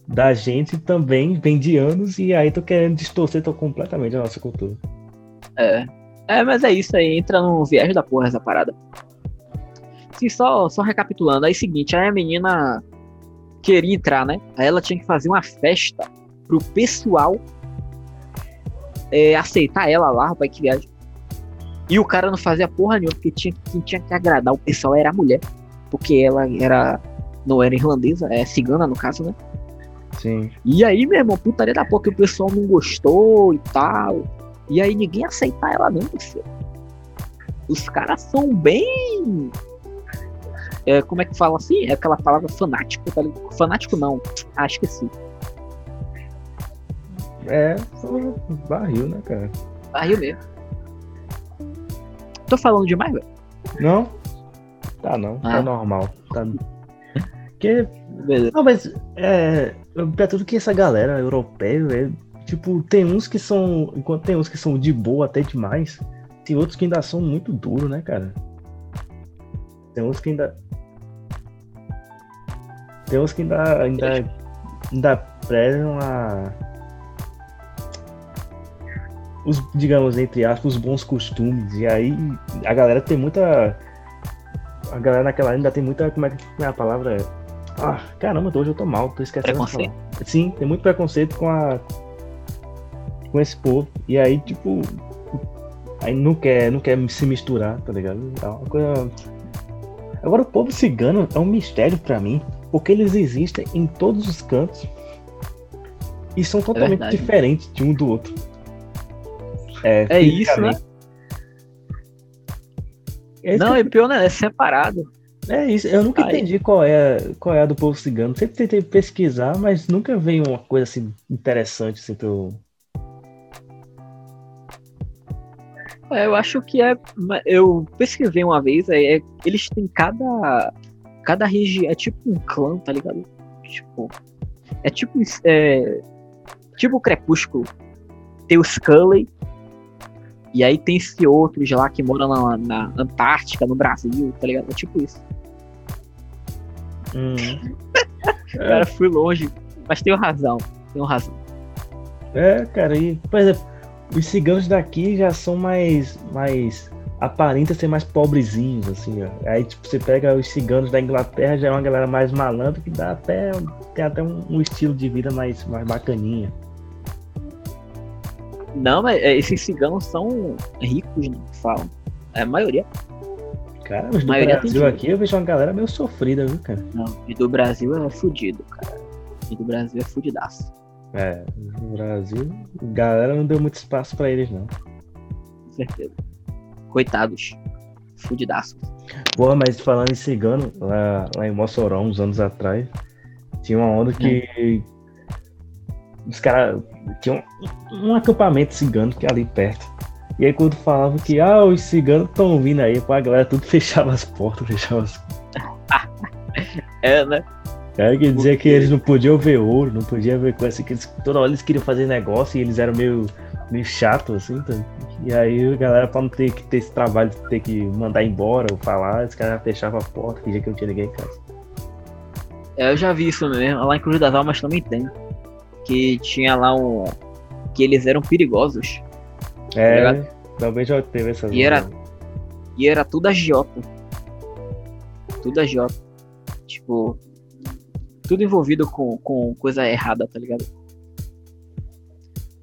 da gente também vem de anos e aí tô querendo distorcer tô completamente a nossa cultura. É. É, mas é isso aí, entra no viés da porra essa parada. Sim, só, só recapitulando, aí é o seguinte, aí a menina queria entrar, né? Aí ela tinha que fazer uma festa pro pessoal é, aceitar ela lá, rapaz, que viagem. E o cara não fazia porra nenhuma, porque tinha, quem tinha que agradar o pessoal era a mulher. Porque ela era. não era irlandesa, é cigana no caso, né? Sim. E aí, meu irmão, putaria da porra que o pessoal não gostou e tal. E aí ninguém aceitar ela não, você. Os caras são bem. É, como é que fala assim? É aquela palavra fanático, tá ligado? Fanático não. Ah, esqueci. É, só barril, né, cara? Barril mesmo. Tô falando demais, velho. Não? Tá não, tá Ah. normal. Tá... Porque Beleza. Não, mas é. Pra tudo que essa galera europeia, é, tipo, tem uns que são. Enquanto tem uns que são de boa até demais, tem outros que ainda são muito duros, né, cara? Tem uns que ainda. Tem uns que ainda. ainda, ainda prezam a. Os, digamos, entre aspas, os bons costumes. E aí a galera tem muita. A galera naquela ainda tem muita. Como é que é a palavra? Ah, caramba, hoje eu tô mal, tô esquecendo de Preconceito? falar. Sim, tem muito preconceito com a. com esse povo. E aí, tipo. Aí não quer, não quer se misturar, tá ligado? É uma coisa. Agora o povo cigano é um mistério pra mim, porque eles existem em todos os cantos e são totalmente verdade. diferentes de um do outro. É, É isso, né? É Não, é pior, né? É separado. é isso, eu nunca Aí. entendi qual é, qual é a do povo cigano. Sempre tentei pesquisar, mas nunca veio uma coisa assim interessante assim pra eu. É, eu acho que é. Eu pesquisei uma vez, é, é- eles têm cada. Cada região. É tipo um clã, tá ligado? Tipo. É tipo. É, tipo o Crepúsculo. Tem o Scully. E aí tem esse outros lá que moram na, na Antártica, no Brasil, tá ligado? É tipo isso. Hum. [LAUGHS] Cara, fui longe. Mas tenho razão. Tenho razão. É, cara, e, por exemplo, os ciganos daqui já são mais. mais aparentam ser mais pobrezinhos, assim, ó. Aí, tipo, você pega os ciganos da Inglaterra, já é uma galera mais malandra que dá até. tem até um, um estilo de vida mais, mais bacaninha. Não, mas é, esses ciganos são ricos, né? Falam. É a maioria. Cara, os do Maioria Brasil aqui eu vejo uma galera meio sofrida, viu, cara? Não, e do Brasil é fudido, cara. E do Brasil é fudidaço. É, no Brasil, a galera não deu muito espaço pra eles, não. Com certeza. Coitados. Fudidaços. Porra, mas falando em cigano, lá, lá em Mossoró, uns anos atrás, tinha uma onda que os caras tinham um, um acampamento cigano que é ali perto. E aí quando falavam que ah, os ciganos estão vindo aí, pô, a galera tudo [LAUGHS] fechava as portas, fechava as [LAUGHS] É, né? Cara, que dizia que eles não podiam ver ouro, não podiam ver coisa assim, que eles, toda hora eles queriam fazer negócio e eles eram meio, meio chatos, assim, tá? E aí a galera, pra não ter que ter esse trabalho de ter que mandar embora ou falar, os caras fechavam a porta, fingia que não tinha ninguém em casa. É, eu já vi isso mesmo. Lá em Cruz das Almas também tem. Que tinha lá um. Que eles eram perigosos. É, também já teve essas. E era- E era tudo agiota. Tudo agiota. Tipo. Tudo envolvido com, com coisa errada, tá ligado?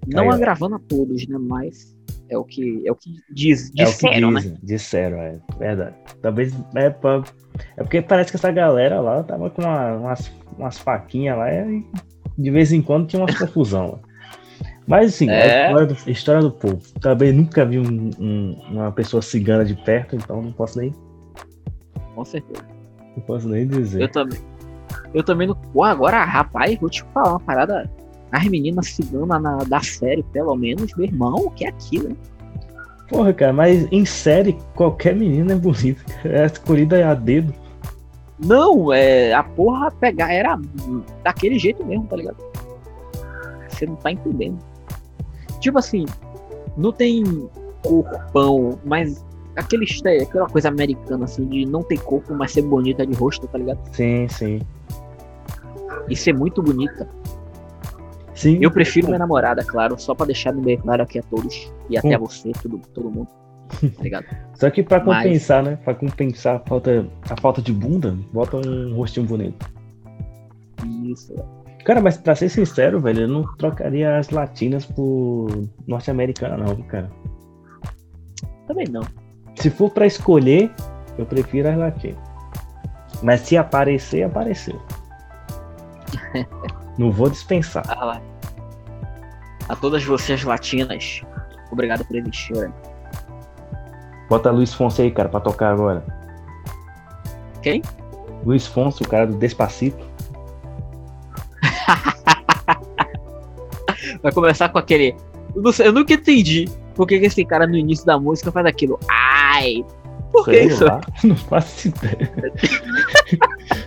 Não Aí, agravando a todos, né? Mas é o que, é o que diz, É disseram, né? dizem, disseram, é verdade. Talvez é, pra, é porque parece que essa galera lá tava com uma- umas, umas faquinhas lá e de vez em quando tinha umas [LAUGHS] confusão lá. Mas assim, É. a história do, história do povo. Também nunca vi um- um- uma pessoa cigana de perto, então não posso nem, Com certeza. não posso nem dizer. Eu também. Eu também não. Pô, agora, rapaz, vou te falar uma parada. As meninas ciganas na, da série, pelo menos, meu irmão, o que é aquilo, hein? Porra, cara, mas em série, qualquer menina é bonita. É escolhida a dedo. Não, é. A porra pegar era daquele jeito mesmo, tá ligado? Você não tá entendendo. Tipo assim, não tem corpão, mas aquele aquela coisa americana, assim, de não ter corpo, mas ser bonita de rosto, tá ligado? Sim, sim. E ser muito bonita. Sim. Eu prefiro minha namorada, claro, só pra deixar bem claro aqui a todos. E até a Hum. você, todo, todo mundo. Tá ligado? [LAUGHS] Só que pra Mas- compensar, né? Pra compensar a falta, a falta de bunda, bota um rostinho bonito. Isso. Cara, mas pra ser sincero, velho, eu não trocaria as latinas por norte-americana, não, cara. Também não. Se for pra escolher, eu prefiro as latinas. Mas se aparecer, apareceu. Não vou dispensar. Ah. A todas vocês latinas, obrigado por existir. né? Bota Luiz Fonse aí, cara, pra tocar agora. Quem? Luiz Fonse, o cara do Despacito. [LAUGHS] Vai começar com aquele. Eu, não sei- eu nunca entendi por que, esse cara no início da música faz aquilo. Ai! Por que isso? lá, [LAUGHS] não faço ideia. [LAUGHS]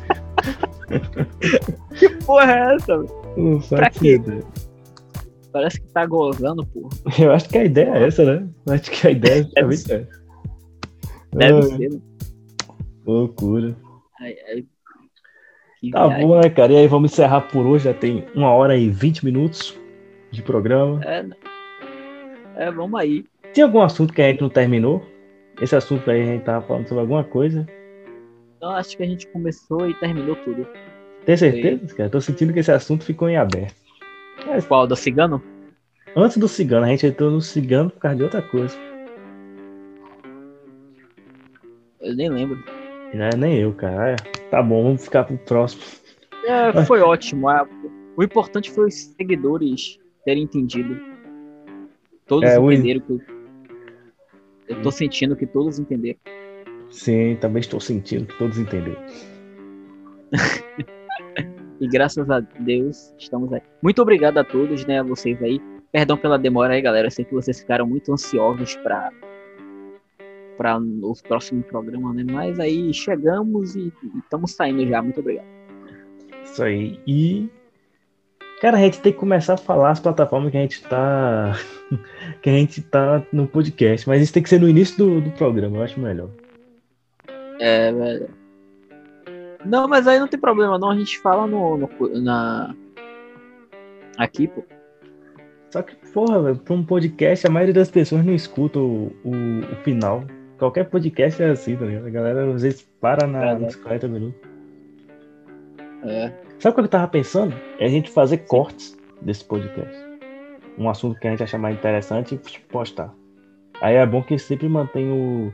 Que porra é essa? Não Pra faço quê? Parece que tá gozando, porra. Eu acho que a ideia é essa, né? Eu acho que a ideia é [LAUGHS] justamente essa. Deve Ai, ser, né? Loucura. Ai, ai. Tá viagem. bom, né, cara? E aí, vamos encerrar por hoje. Já tem uma hora e vinte minutos de programa. É, né? é, vamos aí. Tem algum assunto que a gente não terminou? Esse assunto aí a gente tava falando sobre alguma coisa. Então acho que a gente começou e terminou tudo. Tem certeza, cara? Tô sentindo que esse assunto ficou em aberto. Qual? Do cigano? Antes do cigano, a gente entrou no cigano por causa de outra coisa. Eu nem lembro. Não é nem eu, cara. É, tá bom, vamos ficar pro próximo. É, foi ótimo. a- O importante foi os seguidores terem entendido. Todos É, o- entenderam que. eu- Eu tô sentindo que todos entenderam. Sim, também estou sentindo que todos entenderam. [LAUGHS] E graças a Deus estamos aí. Muito obrigado a todos, né? A vocês aí. Perdão pela demora aí, galera. Eu sei que vocês ficaram muito ansiosos pra, para os próximos programas, né? Mas aí chegamos e estamos saindo já. Muito obrigado. Isso aí. E. Cara, a gente tem que começar a falar as plataformas que a gente tá. [LAUGHS] que a gente tá no podcast. Mas isso tem que ser no início do, do programa, eu acho melhor. É, velho. Não, mas aí não tem problema, não. A gente fala no, no na. Aqui, pô. Só que, porra, velho, pra um podcast, a maioria das pessoas não escuta o, o, o final. Qualquer podcast é assim, tá ligado? A galera às vezes para na, É, nos 40 minutos. É. Sabe o que eu tava pensando? É a gente fazer cortes desse podcast. Um assunto que a gente achar mais interessante e postar. Aí é bom que sempre mantém o,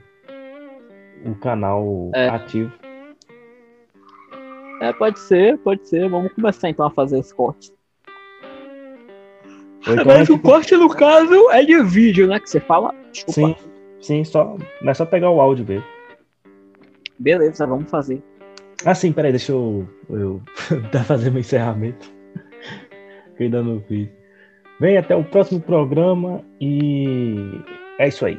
o canal É. ativo. é, pode ser, pode ser. Vamos começar então a fazer os cortes. Ou então mas é o tipo- corte, no caso, é de vídeo, né? Que você fala. Desculpa. Sim, sim, só, não é só pegar o áudio dele. Beleza, vamos fazer. Ah, sim, peraí, deixa eu, eu [LAUGHS] dar fazer meu encerramento. que ainda não fiz. Vem até o próximo programa e é isso aí.